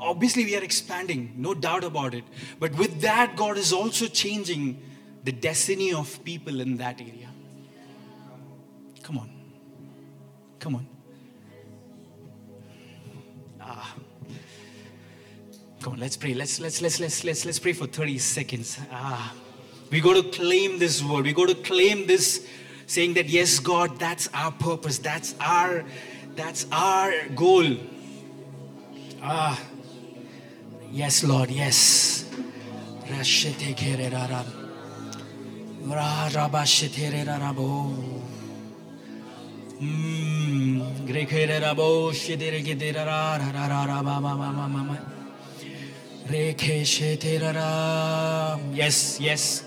A: Obviously, we are expanding, no doubt about it. But with that, God is also changing the destiny of people in that area. Come on. Come on. Ah. Come on, let's pray. Let's let's let's let's let's let's pray for 30 seconds. Ah. We got to claim this word. We got to claim this saying that yes, God, that's our purpose. That's our that's our goal. Ah. Yes, Lord, yes. Yes, yes,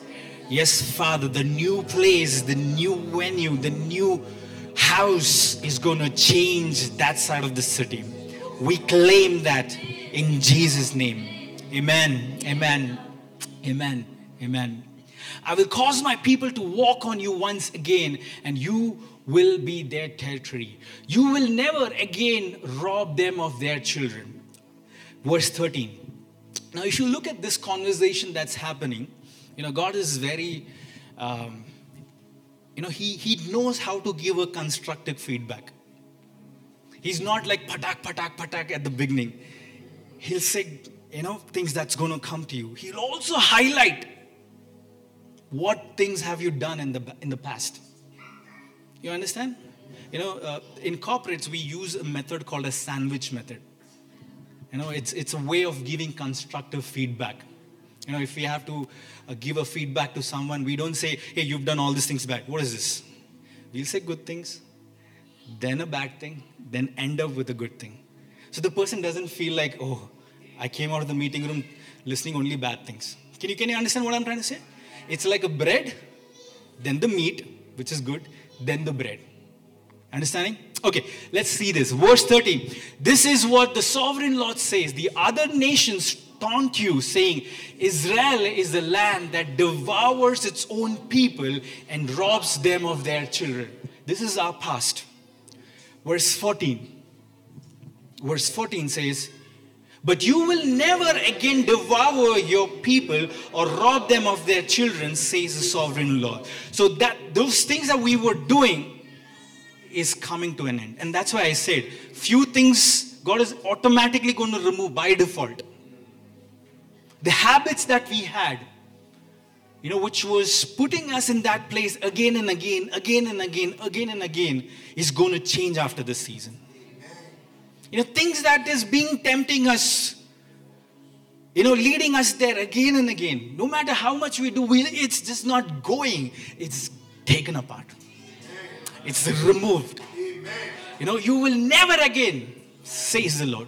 A: yes, Father. The new place, the new venue, the new house is going to change that side of the city. We claim that in Jesus' name. Amen. Amen. Amen. Amen. I will cause my people to walk on you once again, and you will be their territory. You will never again rob them of their children. Verse 13. Now, if you look at this conversation that's happening, you know, God is very, um, you know, he, he knows how to give a constructive feedback. He's not like patak, patak, patak at the beginning. He'll say, you know, things that's going to come to you. He'll also highlight what things have you done in the, in the past. You understand? You know, uh, in corporates, we use a method called a sandwich method. You know, it's, it's a way of giving constructive feedback. You know, if we have to uh, give a feedback to someone, we don't say, hey, you've done all these things bad. What is this? We'll say good things, then a bad thing, then end up with a good thing. So the person doesn't feel like, oh, I came out of the meeting room listening only bad things. Can you, can you understand what I'm trying to say? It's like a bread, then the meat, which is good, then the bread. Understanding? Okay, let's see this. Verse 13. This is what the sovereign Lord says. The other nations taunt you, saying, Israel is the land that devours its own people and robs them of their children. This is our past. Verse 14. Verse 14 says, but you will never again devour your people or rob them of their children, says the sovereign Lord. So that those things that we were doing is coming to an end. And that's why I said, few things God is automatically going to remove by default. The habits that we had, you know, which was putting us in that place again and again, again and again, again and again, is going to change after this season. You know, things that is being tempting us, you know, leading us there again and again. No matter how much we do, we, it's just not going. It's taken apart. It's removed. You know, you will never again, says the Lord.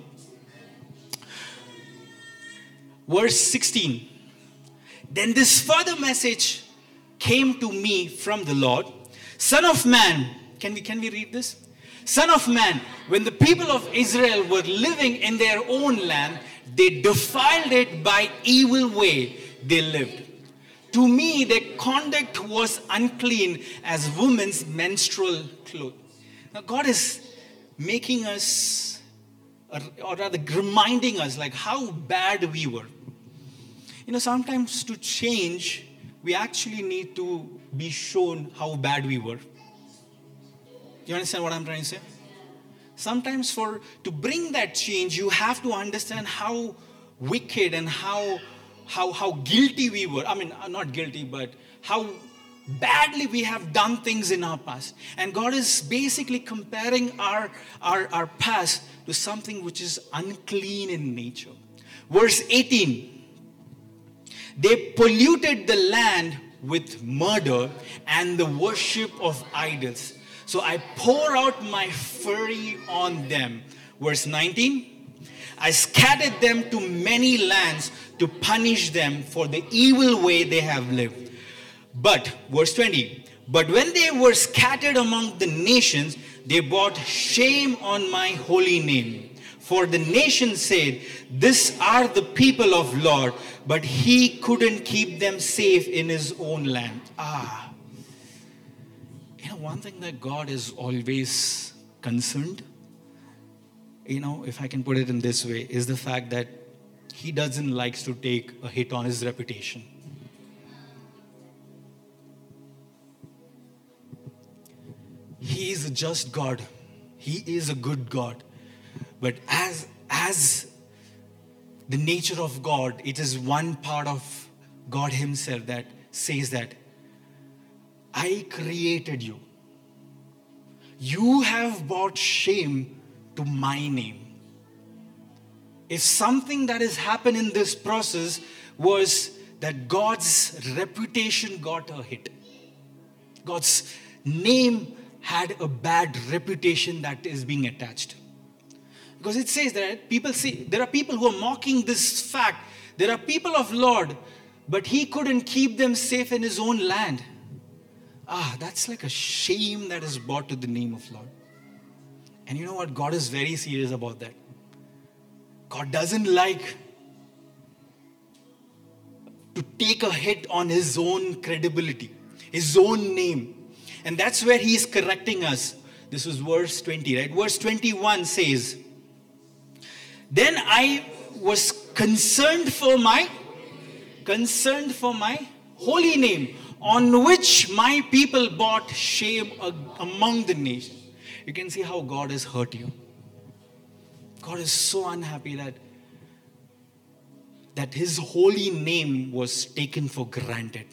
A: Verse 16. Then this further message came to me from the Lord. Son of man, can we can we read this? Son of man, when the people of Israel were living in their own land, they defiled it by evil way they lived. To me, their conduct was unclean as women's menstrual clothes. Now, God is making us, or rather reminding us, like how bad we were. You know, sometimes to change, we actually need to be shown how bad we were. You understand what I'm trying to say? Sometimes for to bring that change, you have to understand how wicked and how how how guilty we were. I mean, uh, not guilty, but how badly we have done things in our past. And God is basically comparing our, our, our past to something which is unclean in nature. Verse 18 They polluted the land with murder and the worship of idols. So I pour out my fury on them. Verse 19 I scattered them to many lands to punish them for the evil way they have lived. But, verse 20, but when they were scattered among the nations, they brought shame on my holy name. For the nation said, This are the people of Lord, but he couldn't keep them safe in his own land. Ah know, one thing that God is always concerned, you know, if I can put it in this way, is the fact that He doesn't like to take a hit on His reputation. He is a just God. He is a good God. But as as the nature of God, it is one part of God Himself that says that I created you. You have brought shame to my name. If something that has happened in this process was that God's reputation got a hit, God's name had a bad reputation that is being attached. Because it says that people say there are people who are mocking this fact There are people of Lord, but he couldn't keep them safe in his own land. Ah, that's like a shame that is brought to the name of Lord. And you know what? God is very serious about that. God doesn't like to take a hit on his own credibility, his own name. And that's where he is correcting us. This is verse 20, right? Verse 21 says, Then I was concerned for my concerned for my holy name, on which my people brought shame among the nations. You can see how God has hurt you. God is so unhappy that that his holy name was taken for granted.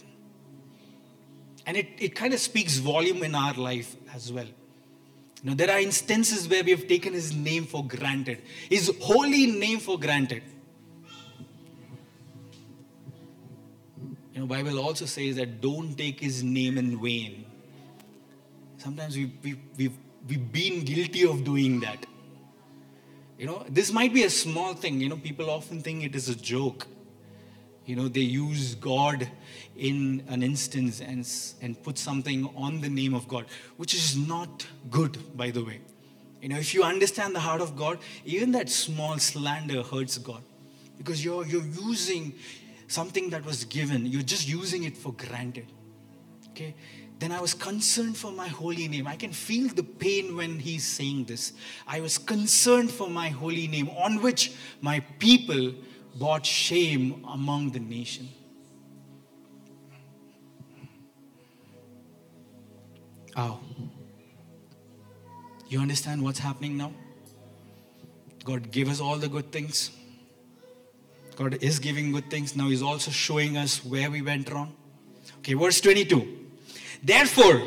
A: And it, it kind of speaks volume in our life as well. Know, there are instances where we have taken his name for granted, his holy name for granted. You know, Bible also says that don't take his name in vain. Sometimes we, we, we've, we've been guilty of doing that. You know, this might be a small thing. You know, people often think it is a joke. You know, they use God in an instance and, and put something on the name of God, which is not good, by the way. You know, if you understand the heart of God, even that small slander hurts God because you're, you're using something that was given, you're just using it for granted. Okay? Then I was concerned for my holy name. I can feel the pain when he's saying this. I was concerned for my holy name, on which my people brought shame among the nation. Oh. You understand what's happening now? God gave us all the good things. God is giving good things. Now He's also showing us where we went wrong. Okay, verse 22. Therefore,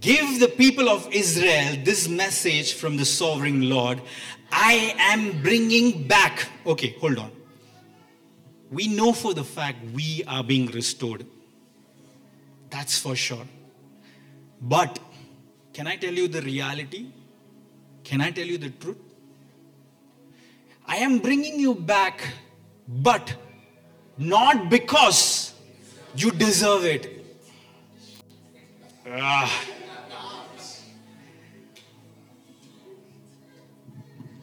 A: give the people of Israel this message from the sovereign Lord I am bringing back. Okay, hold on. We know for the fact we are being restored. That's for sure. But can I tell you the reality? Can I tell you the truth? I am bringing you back, but not because you deserve it. Ah.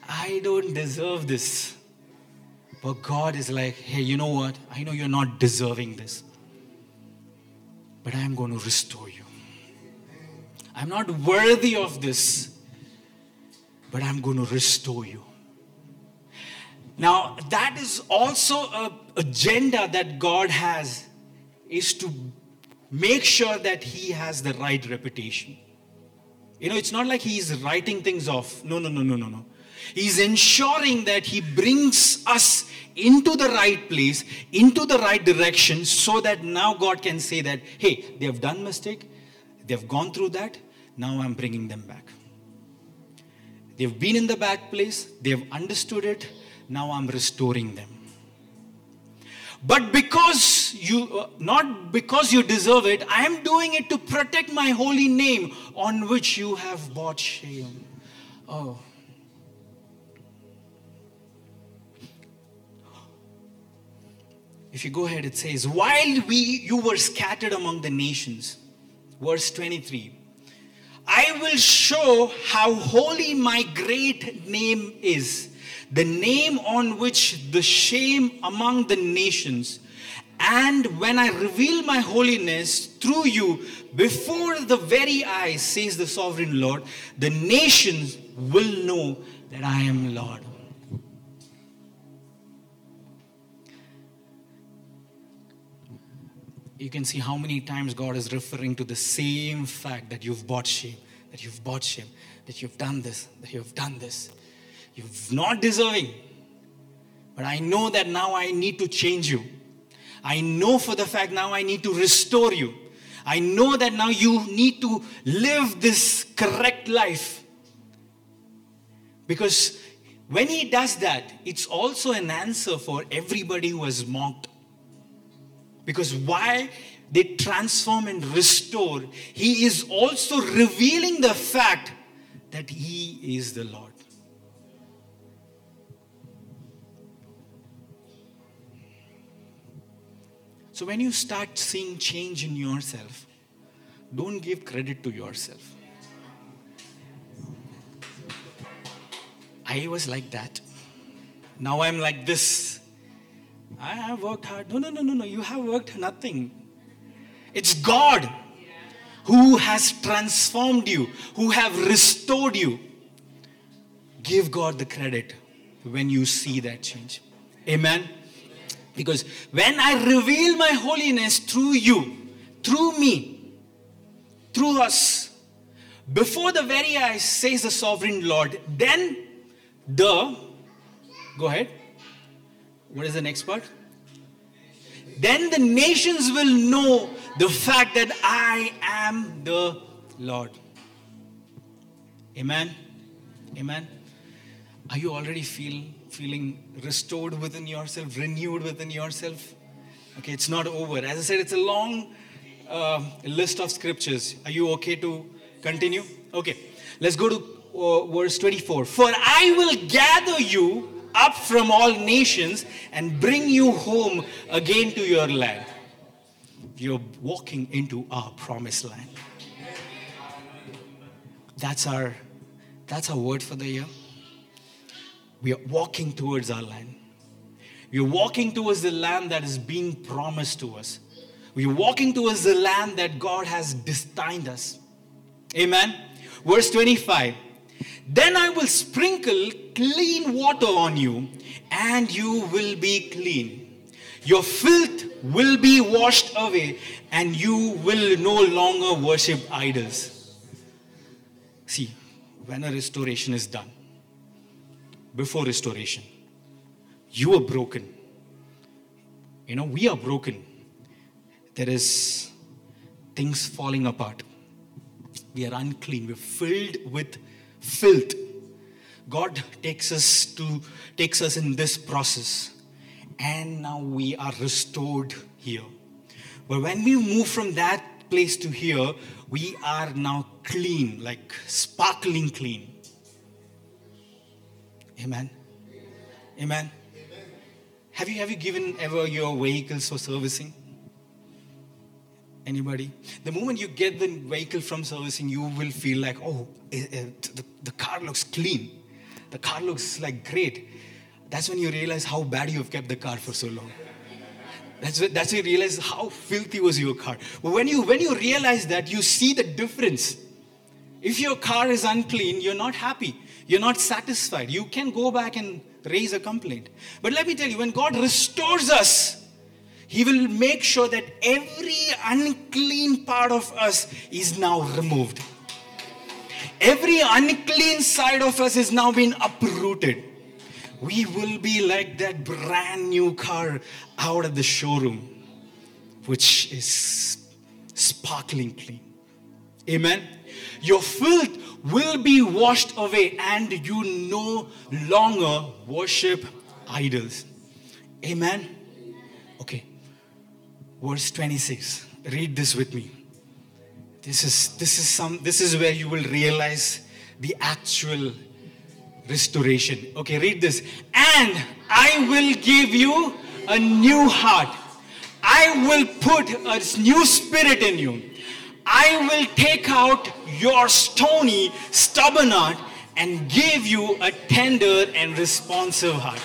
A: I don't deserve this. But God is like, hey, you know what? I know you're not deserving this. But I'm going to restore you. I'm not worthy of this. But I'm going to restore you. Now, that is also a agenda that God has is to make sure that he has the right reputation. You know, it's not like he's writing things off. No, no, no, no, no, no. He's ensuring that he brings us into the right place, into the right direction, so that now God can say that, hey, they have done mistake, they've gone through that, now I'm bringing them back. They've been in the bad place, they've understood it, now I'm restoring them. But because you, uh, not because you deserve it, I am doing it to protect my holy name on which you have bought shame. Oh. If you go ahead, it says, While we you were scattered among the nations, verse 23. I will show how holy my great name is the name on which the shame among the nations. And when I reveal my holiness through you before the very eyes, says the sovereign Lord, the nations will know that I am Lord. You can see how many times God is referring to the same fact that you've bought shame, that you've bought shame, that you've done this, that you've done this. You're not deserving. But I know that now I need to change you. I know for the fact now I need to restore you. I know that now you need to live this correct life. Because when he does that, it's also an answer for everybody who has mocked. Because why they transform and restore, he is also revealing the fact that he is the Lord. So when you start seeing change in yourself, don't give credit to yourself. I was like that. Now I'm like this. I have worked hard. No, no, no, no, no. You have worked nothing. It's God who has transformed you, who have restored you. Give God the credit when you see that change. Amen. Because when I reveal my holiness through you, through me, through us, before the very eyes, says the sovereign Lord, then the, go ahead. What is the next part? Then the nations will know the fact that I am the Lord. Amen. Amen. Are you already feel, feeling restored within yourself, renewed within yourself? Okay, it's not over. As I said, it's a long uh, list of scriptures. Are you okay to continue? Okay, let's go to uh, verse 24. For I will gather you up from all nations and bring you home again to your land. You're walking into our promised land. That's our that's our word for the year. We are walking towards our land. We are walking towards the land that is being promised to us. We are walking towards the land that God has destined us. Amen. Verse 25. Then I will sprinkle clean water on you, and you will be clean. Your filth will be washed away, and you will no longer worship idols. See, when a restoration is done, before restoration, you are broken. You know, we are broken. There is things falling apart. We are unclean. We're filled with filth. God takes us to takes us in this process, and now we are restored here. But when we move from that place to here, we are now clean, like sparkling clean. Amen. Amen. Have you have you given ever your vehicles for servicing? Anybody? The moment you get the vehicle from servicing, you will feel like, oh, eh, eh, it, it, the, the car looks clean. The car looks like great. That's when you realize how bad you have kept the car for so long. That's when, that's when you realize how filthy was your car. When you when you realize that, you see the difference. If your car is unclean, you're not happy. You're not satisfied. You can go back and raise a complaint. But let me tell you, when God restores us, he will make sure that every unclean part of us is now removed. Every unclean side of us is now being uprooted. We will be like that brand new car out of the showroom, which is sparkling clean. Amen. Your filth will be washed away, and you no longer worship idols. Amen. Okay, verse 26 read this with me. This is this is some this is where you will realize the actual restoration. Okay read this. And i will give you a new heart. I will put a new spirit in you i will take out your stony stubborn heart and give you a tender and responsive heart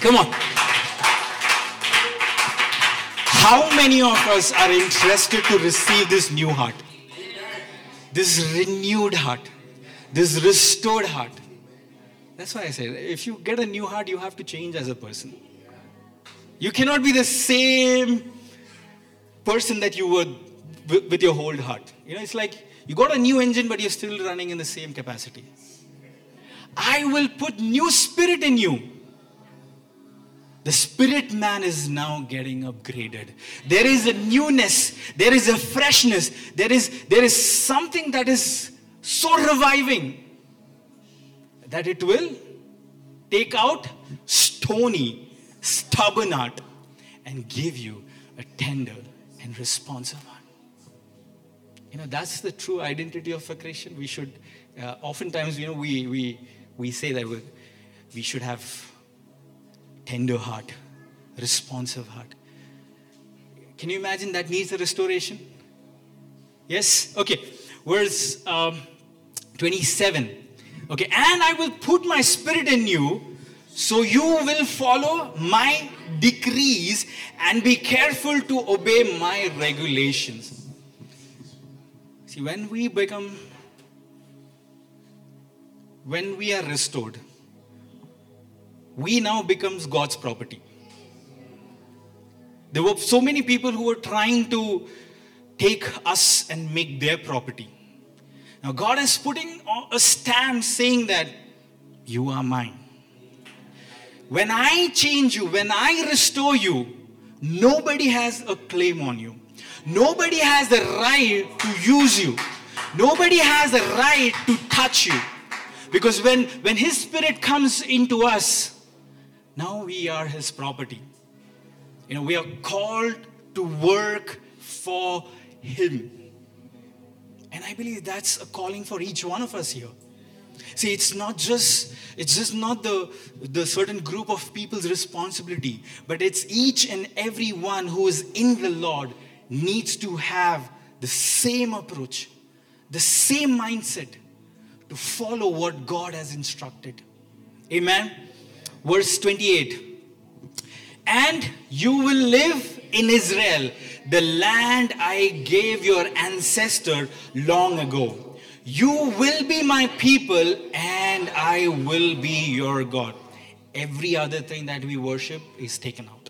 A: come on how many of us are interested to receive this new heart? This renewed heart, this restored heart. That's why I said if you get a new heart, you have to change as a person. You cannot be the same person that you were with your whole heart. You know, it's like you got a new engine, but you're still running in the same capacity. I will put new spirit in you. The spirit man is now getting upgraded. There is a newness, there is a freshness, there is, there is something that is so reviving that it will take out stony, stubborn heart and give you a tender and responsive heart. You know, that's the true identity of a Christian. We should, uh, oftentimes, you know, we, we, we say that we, we should have tender heart, responsive heart. Can you imagine that needs a restoration? Yes? Okay. Verse um, 27. Okay. And I will put my spirit in you, so you will follow my decrees and be careful to obey my regulations. See, when we become, when we are restored, we now becomes God's property. There were so many people who were trying to take us and make their property. Now, God is putting a stamp saying that you are mine. When I change you, when I restore you, nobody has a claim on you. Nobody has the right to use you. Nobody has the right to touch you. Because when, when His Spirit comes into us, now we are His property. You know, we are called to work for Him. And I believe that's a calling for each one of us here. See, it's not just it's just not the the certain group of people's responsibility, but it's each and every one who is in the Lord needs to have the same approach, the same mindset to follow what God has instructed. Amen. Verse 28. And you will live in Israel, the land I gave your ancestor long ago. You will be my people, and I will be your God. Every other thing that we worship is taken out.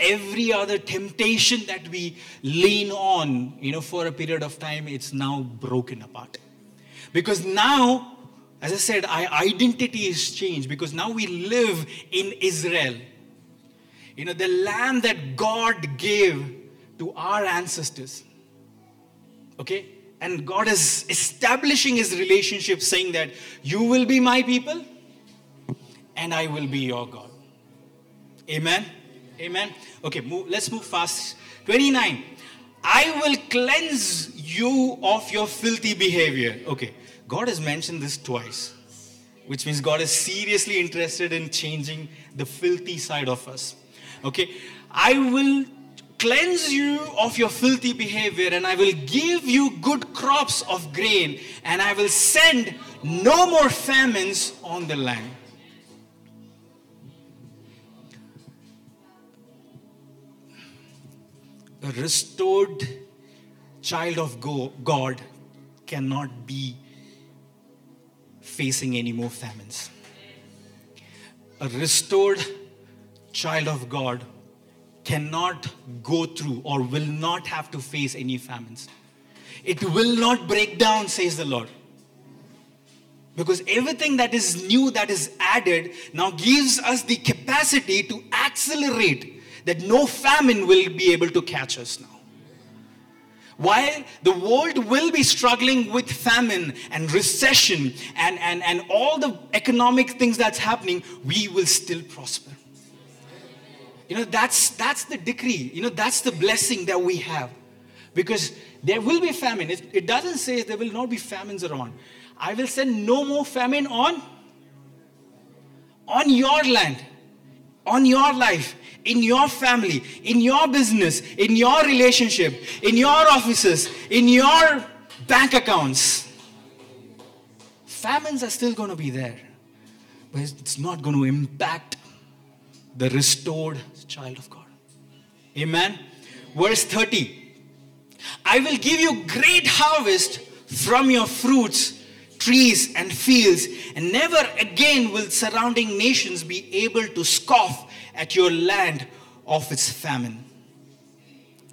A: Every other temptation that we lean on, you know, for a period of time, it's now broken apart. Because now, as I said, our identity is changed because now we live in Israel you know, the land that God gave to our ancestors. Okay? And God is establishing his relationship, saying that you will be my people and I will be your God. Amen? Amen? Okay, move, let's move fast. 29. I will cleanse you of your filthy behavior. Okay, God has mentioned this twice, which means God is seriously interested in changing the filthy side of us. Okay, I will cleanse you of your filthy behavior and I will give you good crops of grain and I will send no more famines on the land. A restored child of God cannot be facing any more famines. A restored child of God cannot go through or will not have to face any famines. It will not break down, says the Lord. Because everything that is new, that is added, now gives us the capacity to accelerate that no famine will be able to catch us now. While the world will be struggling with famine and recession and, and, and all the economic things that's happening, we will still prosper. You know, that's, that's the decree. You know, that's the blessing that we have. Because there will be famine. It, it doesn't say there will not be famines around. I will send no more famine on, on your land, on your life, in your family, in your business, in your relationship, in your offices, in your bank accounts. Famines are still going to be there, but it's not going to impact the restored child of God. Amen. Verse 30 I will give you great harvest from your fruits, trees, and fields, and never again will surrounding nations be able to scoff at your land of its famine.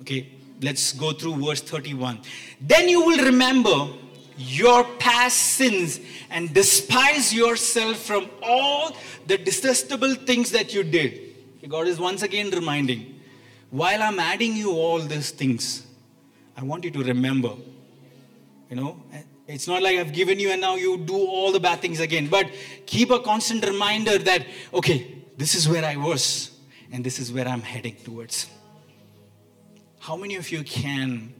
A: Okay, let's go through verse 31. Then you will remember your past sins and despise yourself from all the detestable things that you did. God is once again reminding, while I'm adding you all these things, I want you to remember. You know, it's not like I've given you and now you do all the bad things again, but keep a constant reminder that, okay, this is where I was and this is where I'm heading towards. How many of you can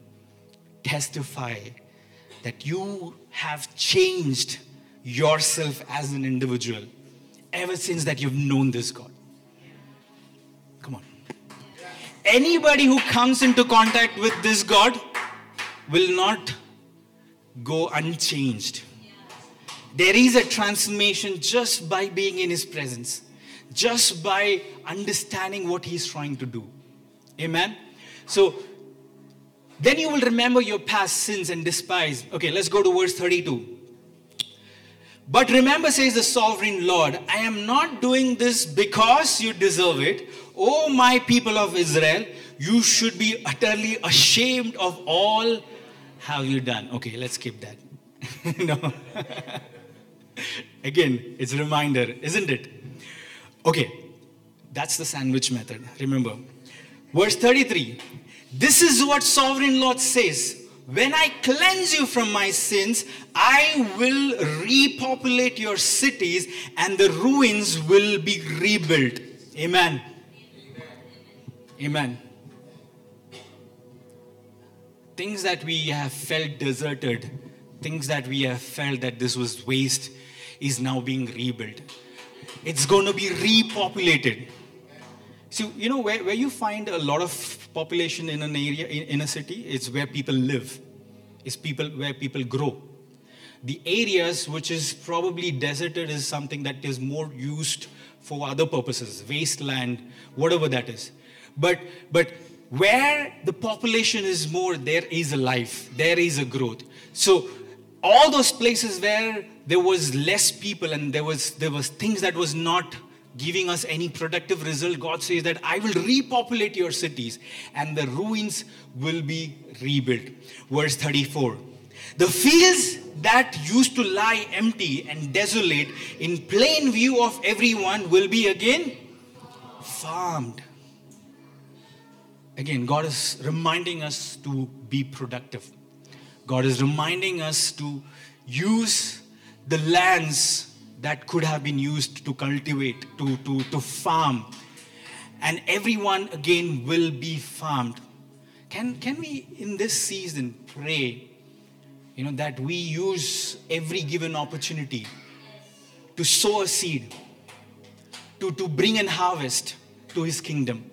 A: testify that you have changed yourself as an individual ever since that you've known this God? Come on. anybody who comes into contact with this God will not go unchanged. There is a transformation just by being in His presence, just by understanding what He's trying to do. Amen. So then you will remember your past sins and despise. Okay, let's go to verse 32. But remember, says the sovereign Lord, I am not doing this because you deserve it. O my people of Israel, you should be utterly ashamed of all have you done. Okay, let's skip that. no. Again, it's a reminder, isn't it? Okay, that's the sandwich method. Remember. Verse 33 This is what sovereign Lord says when I cleanse you from my sins, I will repopulate your cities and the ruins will be rebuilt. Amen. Amen. Things that we have felt deserted, things that we have felt that this was waste, is now being rebuilt. It's going to be repopulated. So, you know, where, where you find a lot of population in an area, in, in a city, it's where people live. It's people where people grow. The areas which is probably deserted is something that is more used for other purposes, wasteland, whatever that is. But but where the population is more, there is a life, there is a growth. So all those places where there was less people and there was there was things that was not giving us any productive result, God says that I will repopulate your cities and the ruins will be rebuilt. Verse 34 The fields that used to lie empty and desolate in plain view of everyone will be again farmed. Again, God is reminding us to be productive. God is reminding us to use the lands that could have been used to cultivate, to, to, to farm. And everyone again will be farmed. Can, can we, in this season, pray, you know, that we use every given opportunity to sow a seed, to, to bring an harvest to his kingdom?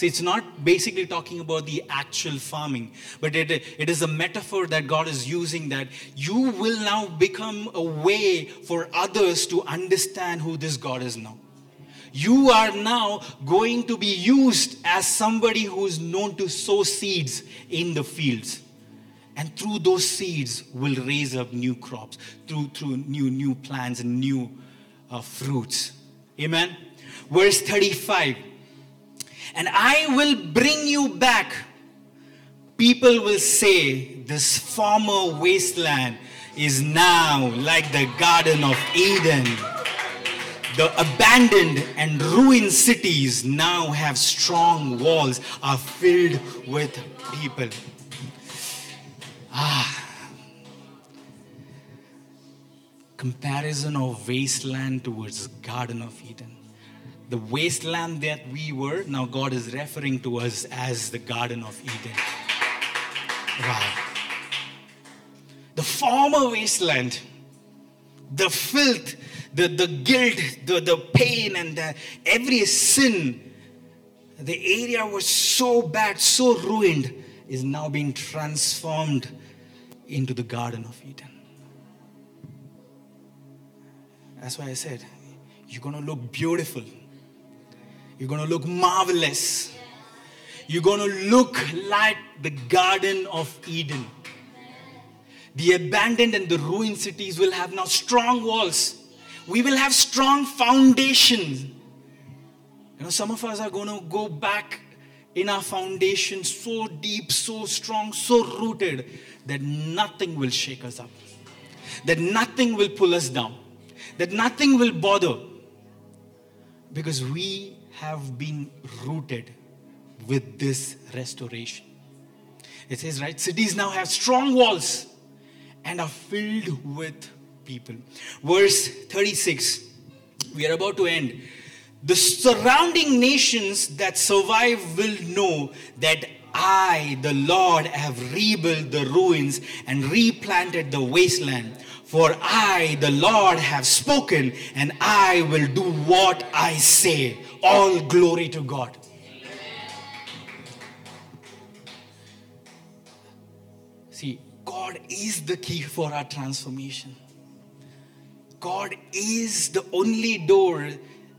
A: So it's not basically talking about the actual farming, but it, it is a metaphor that God is using that you will now become a way for others to understand who this God is now. You are now going to be used as somebody who is known to sow seeds in the fields. And through those seeds will raise up new crops, through, through new, new plants and new uh, fruits. Amen. Verse 35 and I will bring you back. People will say, This former wasteland is now like the Garden of Eden. The abandoned and ruined cities now have strong walls, are filled with people. Ah. Comparison of wasteland towards Garden of Eden the wasteland that we were, now God is referring to us as the Garden of Eden. Wow. The former wasteland, the filth, the, the guilt, the, the pain, and the, every sin, the area was so bad, so ruined, is now being transformed into the Garden of Eden. That's why I said, you're going to look beautiful you're going to look marvelous. You're going to look like the Garden of Eden. The abandoned and the ruined cities will have now strong walls. We will have strong foundations. You know, some of us are going to go back in our foundation so deep, so strong, so rooted that nothing will shake us up, that nothing will pull us down, that nothing will bother because we have been rooted with this restoration. It says, right? Cities now have strong walls and are filled with people. Verse 36, we are about to end. The surrounding nations that survive will know that I, the Lord, have rebuilt the ruins and replanted the wasteland. For I, the Lord, have spoken, and I will do what I say all glory to God. See, God is the key for our transformation. God is the only door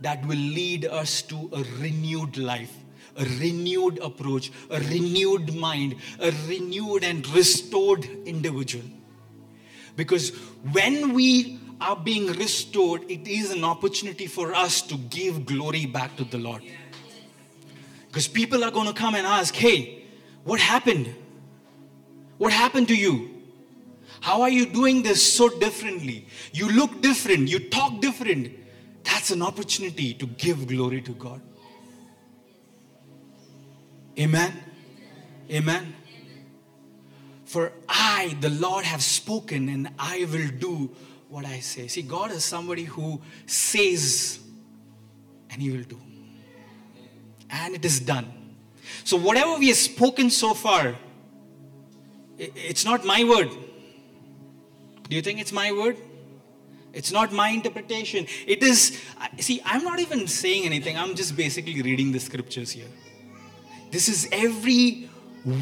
A: that will lead us to a renewed life, a renewed approach, a renewed mind, a renewed and restored individual. Because when we are being restored, it is an opportunity for us to give glory back to the Lord. Because people are going to come and ask, hey, what happened? What happened to you? How are you doing this so differently? You look different, you talk different. That's an opportunity to give glory to God. Amen. Amen. For I, the Lord, have spoken and I will do what I say. See, God is somebody who says and He will do. And it is done. So, whatever we have spoken so far, it's not my word. Do you think it's my word? It's not my interpretation. It is, see, I'm not even saying anything. I'm just basically reading the scriptures here. This is every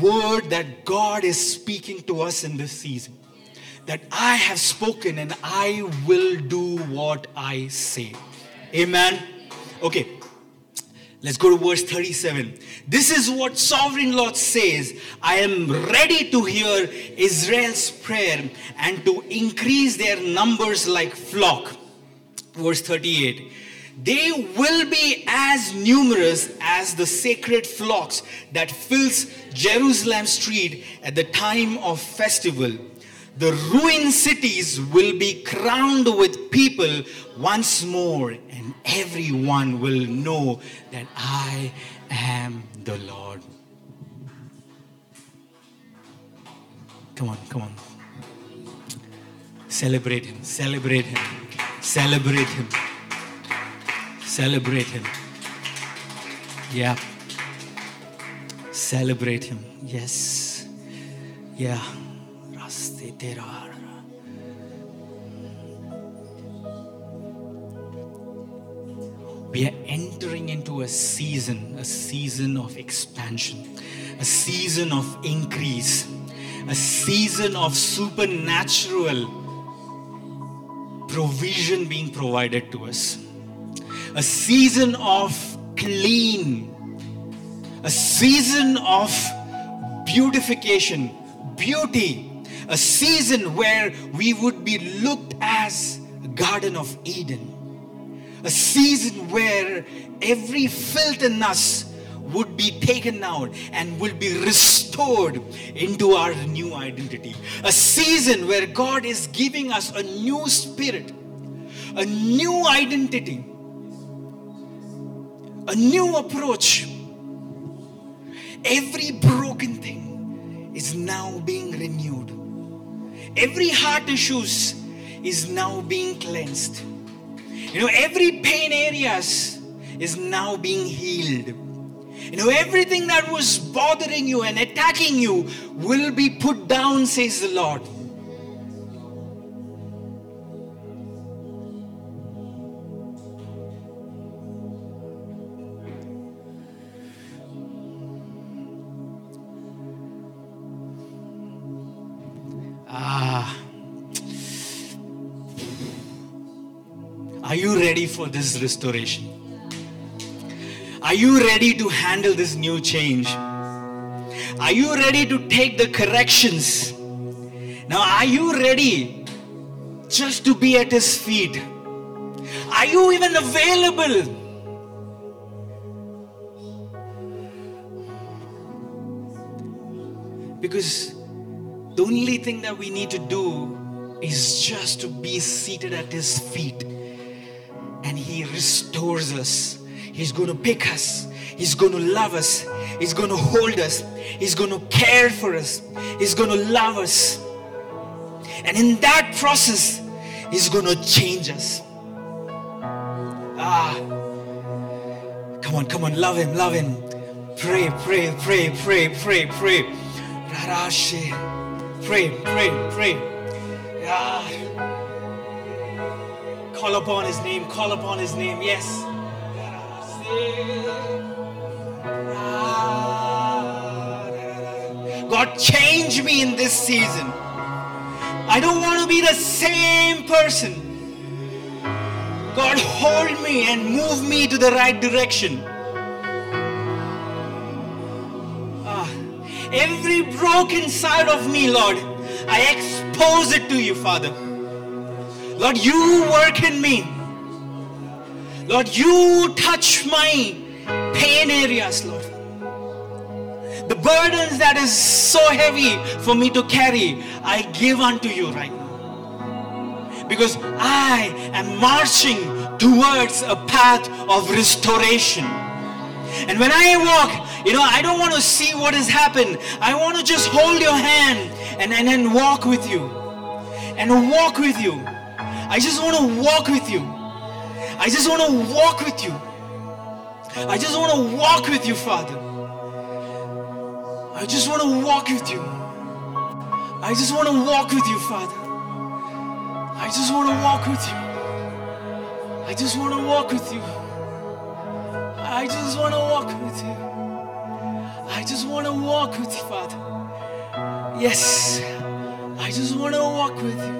A: word that God is speaking to us in this season. That I have spoken and I will do what I say. Amen. Okay, Let's go to verse 37. This is what sovereign Lord says I am ready to hear Israel's prayer and to increase their numbers like flock. Verse 38. They will be as numerous as the sacred flocks that fills Jerusalem street at the time of festival the ruined cities will be crowned with people once more, and everyone will know that I am the Lord. Come on, come on. Celebrate Him, celebrate Him, celebrate Him, celebrate Him. Yeah. Celebrate Him. Yes. Yeah. We are entering into a season, a season of expansion, a season of increase, a season of supernatural provision being provided to us, a season of clean, a season of beautification, beauty a season where we would be looked as Garden of Eden. A season where every filth in us would be taken out and will be restored into our new identity. A season where God is giving us a new spirit, a new identity, a new approach. Every broken thing is now being renewed. Every heart issues is now being cleansed. You know, every pain areas is now being healed. You know, everything that was bothering you and attacking you will be put down, says the Lord. Are you ready for this restoration? Are you ready to handle this new change? Are you ready to take the corrections? Now, are you ready just to be at His feet? Are you even available? Because the only thing that we need to do is just to be seated at His feet and He restores us. He's going to pick us. He's going to love us. He's going to hold us. He's going to care for us. He's going to love us. And in that process, He's going to change us. Ah, come on, come on, love Him, love Him. Pray, pray, pray, pray, pray, pray. Pray, pray, pray. Ah. Call upon his name, call upon his name, yes. God, change me in this season. I don't want to be the same person. God, hold me and move me to the right direction. Every broken side of me, Lord, I expose it to you, Father. Lord, you work in me. Lord, you touch my pain areas, Lord. The burdens that is so heavy for me to carry, I give unto you right now because I am marching towards a path of restoration. And when I walk, you know, I don't want to see what has happened. I want to just hold your hand and, and, and walk with you. And walk with you. I just want to walk with you. I just want to walk with you. I just want to walk with you, Father. I just want to walk with you. I just want to walk with you, Father. I just want to walk with you. I just want to walk with you. I just want to walk with you. I just want to walk with you, Father. Yes, I just want to walk with you.